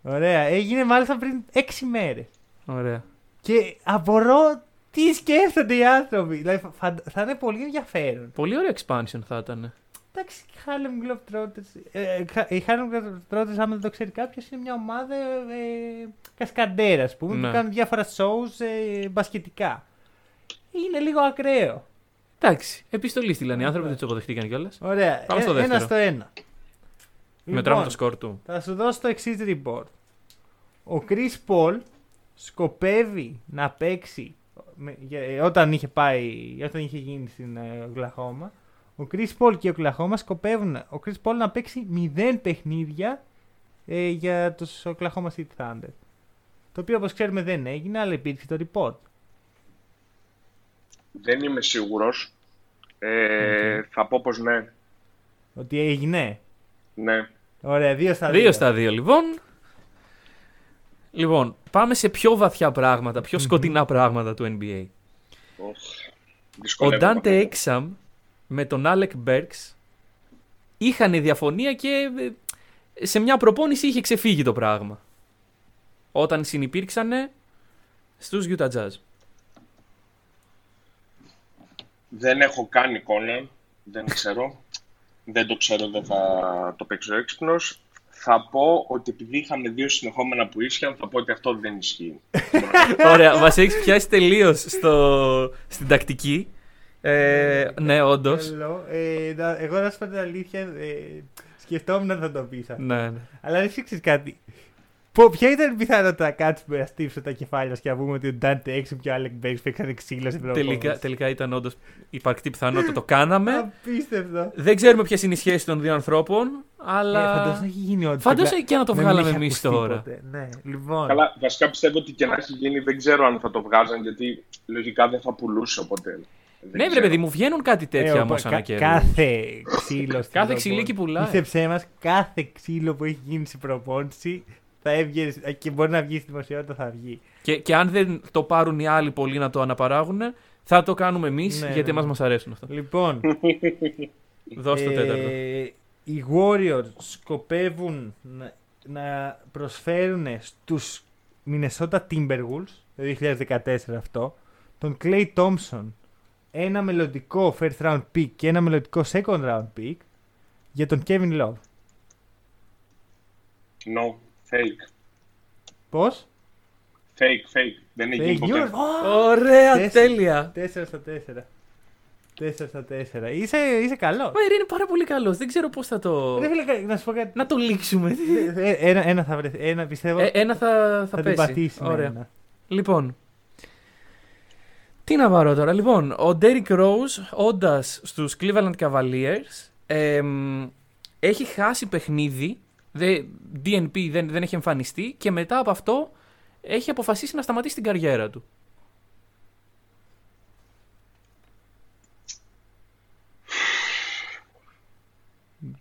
Ωραία. Έγινε μάλιστα πριν 6 μέρες. Ωραία. Και απορώ τι σκέφτονται οι άνθρωποι. Δηλαδή, φαν- θα είναι πολύ ενδιαφέρον. Πολύ ωραίο expansion θα ήταν. Εντάξει, οι Harlem Globetrotters. Ε, χα- οι Harlem Globetrotters, άμα δεν το ξέρει κάποιος, είναι μια ομάδα ε, κασκαντέρας, ας πούμε, Ναι. που κάνουν διάφορα shows ε, μπασκετικά. Είναι λίγο ακραίο. Εντάξει, επιστολή στείλαν οι άνθρωποι, δεν τους αποδεχτήκαν κιόλας. Ωραία. Πάμε στο Ε, ένα δεύτερο. στο ένα. Μετράμε Λοιπόν, το σκορ του. Θα σου δώσω το εξής report. Ο Chris Paul σκοπεύει να παίξει με- για- ε, όταν είχε πάει, όταν είχε γίνει στην ε, Οκλαχώμα. Ο Chris Paul και ο Οκλαχώμα σκοπεύουν ο Chris Paul να παίξει 0 παιχνίδια ε, για τους Oklahoma City Thunder. Το οποίο όπως ξέρουμε δεν έγινε, αλλά υπήρξε το report. Δεν είμαι σίγουρος. Ε, Θα πω πως ναι. Ότι έγινε. Ναι. Ωραία, δύο στα δύο. Δύο στα δύο, λοιπόν. Λοιπόν, πάμε σε πιο βαθιά πράγματα, πιο σκοτεινά πράγματα του NBA. Οχ, Ο δυσκολεύομαι Dante καθόλου. Exum με τον Alec Burks είχαν διαφωνία και ε, σε μια προπόνηση είχε ξεφύγει το πράγμα. Όταν συνυπήρξανε στους Utah Jazz. Δεν έχω καν εικόνα. Δεν ξέρω. Δεν το ξέρω, δεν θα το παίξω έξυπνος. Θα πω ότι επειδή είχαμε δύο συνεχόμενα που ίσχυαν, θα πω ότι αυτό δεν ισχύει. Ωραία, μας έχεις πιάσει τελείως στην τακτική. Ε, ναι, όντως. Hello. Ε, να- εγώ να σου πω την αλήθεια, ε, σκεφτόμουν να θα το πεις αυτό. Ναι, ναι. Αλλά δεν ξέρει κάτι. Πο- Ποια ήταν η πιθανότητα να κάτσουμε να στύψουμε τα κεφάλια μας και να πούμε ότι ο Ντάντε Έξιμ και ο Άλεκ Μπέξ παίξανε ξύλο στην προπόνηση. Τελικά, τελικά ήταν όντως υπαρκτή πιθανότητα. Το κάναμε. Απίστευτο. Δεν ξέρουμε ποιες είναι οι σχέσεις των δύο ανθρώπων, Ε, αλλά. φαντάζομαι να έχει γίνει όντως. Φαντάζομαι Απλά και να το δεν βγάλαμε είχε εμείς ακουστεί τώρα. ποτέ. Ναι, λοιπόν. Καλά, βασικά πιστεύω ότι και να έχει γίνει, δεν ξέρω αν θα το βγάζαν, γιατί λογικά δεν θα πουλούσε οπότε. Δεν Ναι, βρε ξέρω. παιδί μου, βγαίνουν κάτι Ε, τέτοια ο- όμως κα- ανά καιρό. Κάθε ξύλο στην Κάθε ξυλίκι προπόνηση. πουλάει. Πίστεψέ μας, κάθε ξύλο που έχει γίνει στην προπόνηση θα έβγαινες και μπορεί να βγει στη δημοσιότητα, θα βγει. Και, και αν δεν το πάρουν οι άλλοι πολλοί να το αναπαράγουν, θα το κάνουμε εμείς Ναι, γιατί ναι. εμάς μας αρέσουν αυτά. Λοιπόν, Δώσ' το τέταρτο. ε, οι Warriors σκοπεύουν να, να προσφέρουν στους Minnesota Timberwolves το 2014 αυτό τον Clay Thompson ένα μελλοντικό first round pick και ένα μελλοντικό second round pick για τον Kevin Love. No, fake. Πώς; Fake, fake. Δεν έχει γίνει Fake ποτέ. news. Ω, Ωραία, Τέσσερα. τέλεια. 4 στα 4. 4 στα 4. Είσαι, είσαι καλό. Μα είναι πάρα πολύ καλός. Δεν ξέρω πώς θα το. Ρε φίλε, να σου πω κάτι. Να το λήξουμε. Ε, Ένα, ένα θα βρεθεί. Ένα πιστεύω Ε, ένα θα, θα, θα την πέσει. πατήσει. με Ωραία. ένα. Λοιπόν. Τι να πάρω τώρα; Λοιπόν, ο Derrick Rose, όντας στους Cleveland Cavaliers, εμ, έχει χάσει παιχνίδι. Δε, DNP δεν, δεν έχει εμφανιστεί και μετά από αυτό έχει αποφασίσει να σταματήσει την καριέρα του.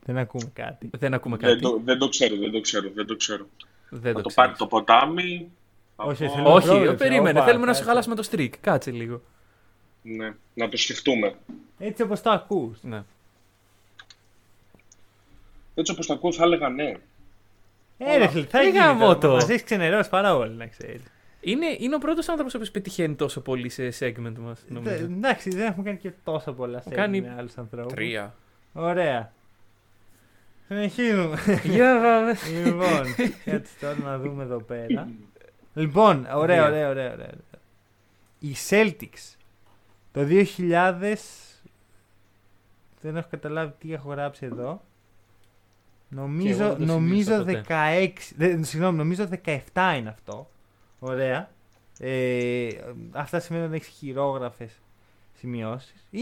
Δεν ακούμε κάτι. Δεν ακούμε κάτι. Δεν το, δεν το ξέρω, δεν το ξέρω, δεν το ξέρω. Δεν Θα το το πάρει ξέρεις. το ποτάμι. θα Όχι, πω- θέλω- Όχι, πρόβλεψε, περίμενε. όπα, Θέλουμε να σου κάτσε. χαλάσουμε το streak. Κάτσε λίγο. Ναι, να το σκεφτούμε. Έτσι όπως το ακούς. Ναι. Έτσι όπως το ακούω θα έλεγα ναι. Ε, ρε φίλε, θα Ε, γίνει γάμο τώρα. το. Μας έχεις ξενερώσει πάρα πολύ, να ξέρεις. Είναι, είναι ο πρώτος άνθρωπος ο οποίος πετυχαίνει τόσο πολύ σε segment μας. Ε, Εντάξει, δεν έχουμε κάνει και τόσο πολλά σε κάνει με άλλους ανθρώπους. Τρία. Ωραία. Συνεχίζουμε. Για πάμε. λοιπόν, κάτσε τώρα να δούμε εδώ πέρα. Λοιπόν, ωραία, Δύο. ωραία, ωραία, ωραία. Οι Celtics το 2000 δεν έχω καταλάβει τι έχω γράψει εδώ. Και εγώ Νομίζω, δεν το νομίζω σημείωσα 16, δεν, συγγνώμη, νομίζω 17 είναι αυτό. Ωραία. Ε, αυτά σημαίνουν ότι έχεις χειρόγραφες σημειώσεις. Ή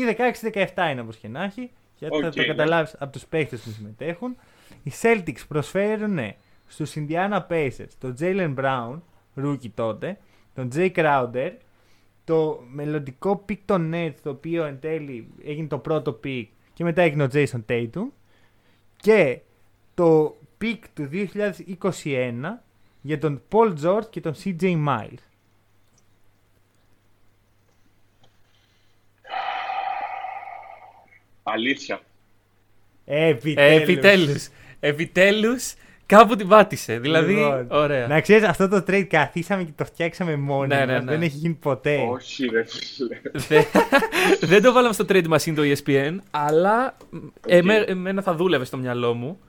16-17 είναι όπως και να έχει. Γιατί θα Οκ, το ναι. καταλάβεις από τους παίχτες που συμμετέχουν. Οι Celtics προσφέρουν στους Indiana Pacers τον Jaylen Brown, rookie τότε, τον Jay Crowder, το μελλοντικό pick των Nets, το οποίο εν τέλει έγινε το πρώτο pick και μετά έγινε ο Jason Tatum και το pick του 2021 για τον Paul George και τον CJ Miles. Αλήθεια. Επιτέλους. Επιτέλους. Επιτέλους. Κάπου την πάτησε. Δηλαδή. Λοιπόν, ωραία. Να ξέρεις αυτό το trade καθίσαμε και το φτιάξαμε μόνοι Ναι, ναι, μας. ναι. Δεν έχει γίνει ποτέ. Όχι ρε φίλε. Δε- Δεν το βάλαμε στο trade machine το E ESPN, αλλά εμέ- εμένα θα δούλευε στο μυαλό μου.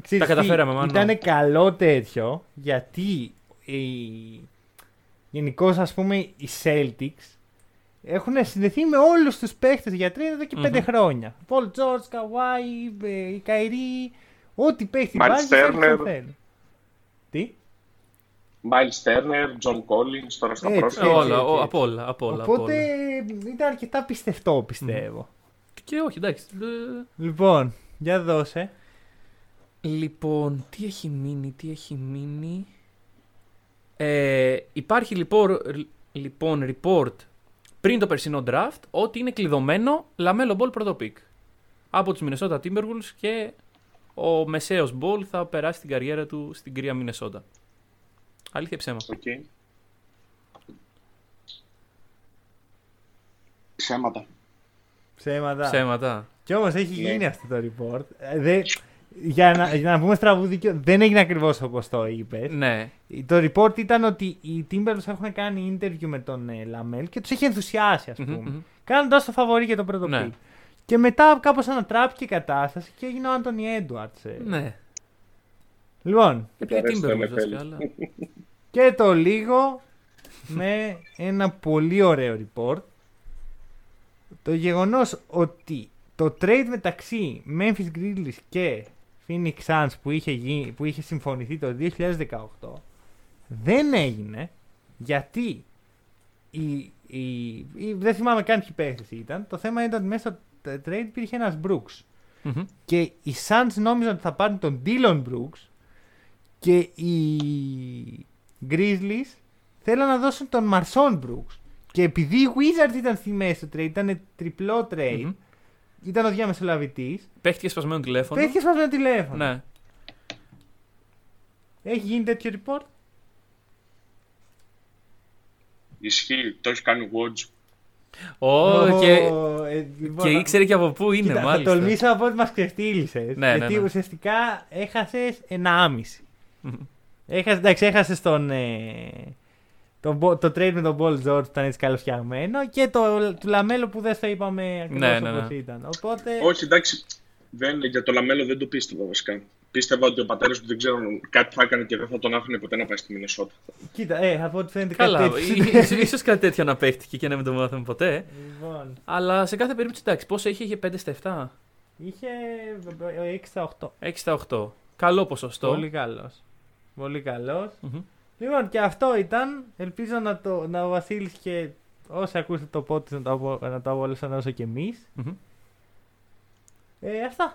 Ξέρεις Τα τι, καταφέραμε, μάλλον. Ήταν καλό τέτοιο γιατί οι... γενικώς ας πούμε οι Celtics έχουν συνδεθεί με όλους τους παίχτες για τρία εδώ και πέντε Μμμ. χρόνια. Πολ Τζόρτς, Καουάι, ε, η Καϊρή, ό,τι παίχτη Miles βάζει, οι Celtics Turner. τον θέλουν. Τι; Miles Turner, John Collins, τώρα στα Έτσι, πρόσφατα. έτσι, όλα, ο- έτσι. απ' όλα, απ' όλα, απ' Οπότε όλα. ήταν αρκετά πιστευτό πιστεύω. Και όχι, εντάξει. ε, Λοιπόν, για δώσε. Λοιπόν, τι έχει μείνει, τι έχει μείνει; Ε, υπάρχει λοιπόν, λοιπόν report πριν το περσινό draft ότι είναι κλειδωμένο LaMelo Ball πρώτο pick. Από τους Minnesota Timberwolves και ο μεσαίος Ball θα περάσει την καριέρα του στην κρύα Minnesota. Αλήθεια ή ψέμα. Οκ. Ψέματα. Ψέματα. Ψέματα. Κι όμως έχει Ναι. γίνει αυτό το report. Ε, δε- για, να, για να πούμε στραβού δίκιο, δεν έγινε ακριβώς όπως το είπες. Ναι. Το report ήταν ότι οι Timberwolves έχουν κάνει interview με τον ε, LaMelo και τους έχει ενθουσιάσει, ας πούμε. Μμμ, μμμ. Κάνοντας το φαβορή για το πρώτο Ναι. pick. Και μετά κάπως ανατράπηκε η κατάσταση και έγινε ο Άντωνι Έντουαρτ. Ναι. Λοιπόν, Επειδή αρέσει το Timberwolves NFL. βασικά, αλλά... και το λίγο με ένα πολύ ωραίο report. Το γεγονός ότι το trade μεταξύ Memphis Grizzlies και Phoenix Suns που είχε, γίνει, που είχε συμφωνηθεί το 2018 δεν έγινε γιατί η, η, η- δεν θυμάμαι καν ποιοι παίχτες ήταν. Το θέμα ήταν ότι μέσα στο trade υπήρχε ένας Brooks. Μμμ. Και οι Suns νόμιζαν ότι θα πάρουν τον Dylan Brooks και οι Grizzlies θέλαν να δώσουν τον Marson Brooks. Και επειδή οι Wizards ήταν στη μέση του trade, ήταν τριπλό trade, Μμμ. Ήταν ο διαμεσολαβητής, Παίχτηκε σπασμένο τηλέφωνο. πέτυχε σπασμένο τηλέφωνο. Ναι. Έχει γίνει τέτοιο report; Ισχύει, το έχει κάνει Watch. Ω, και, ε, λοιπόν, και ήξερε και από πού είναι, Κοίτα, θα μάλιστα. τολμήσω από ότι μας ξεφτύλισες. Ναι, ναι, γιατί ναι. ουσιαστικά έχασες ένα άμιση. Έχασες, εντάξει, έχασες τον. Ε, τον Bo- το trade με τον Paul George ήταν έτσι καλοφτιαγμένο και το του Λαμέλο που δεν στο είπαμε ακριβώς Ναι, ναι, όπως ναι. ήταν. Οπότε. Όχι, εντάξει. Δεν, για το LaMelo δεν το πίστευα βασικά. Πίστευα ότι ο πατέρας του δεν ξέρω κάτι θα έκανε και δεν θα τον άφηνε ποτέ να πάει στη Μινεσότα. Κοίτα, ε, από ό,τι φαίνεται Καλά, κάτι τέτοιο. ίσως, ίσως κάτι τέτοιο να παίχτηκε και να μην το μάθαμε ποτέ. λοιπόν, Αλλά σε κάθε περίπτωση, εντάξει, πόσο είχε, είχε 5 στα είχε 6 στα 8. 7. 6 στα 8. Καλό ποσοστό. Πολύ καλός. Πολύ καλός. Μμμ. Λοιπόν, και αυτό ήταν. Ελπίζω να, το, να ο Βασίλης και όσοι ακούσατε το podcast να το, απο- να το απολαύσαν όσο και εμείς. Μμμ. Ε, αυτά.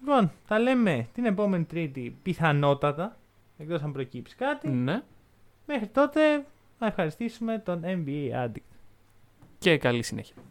Λοιπόν, τα λέμε την επόμενη Τρίτη πιθανότατα. Εκτός αν προκύψει κάτι. Ναι. Μέχρι τότε να ευχαριστήσουμε τον NBA Addict. Και καλή συνέχεια.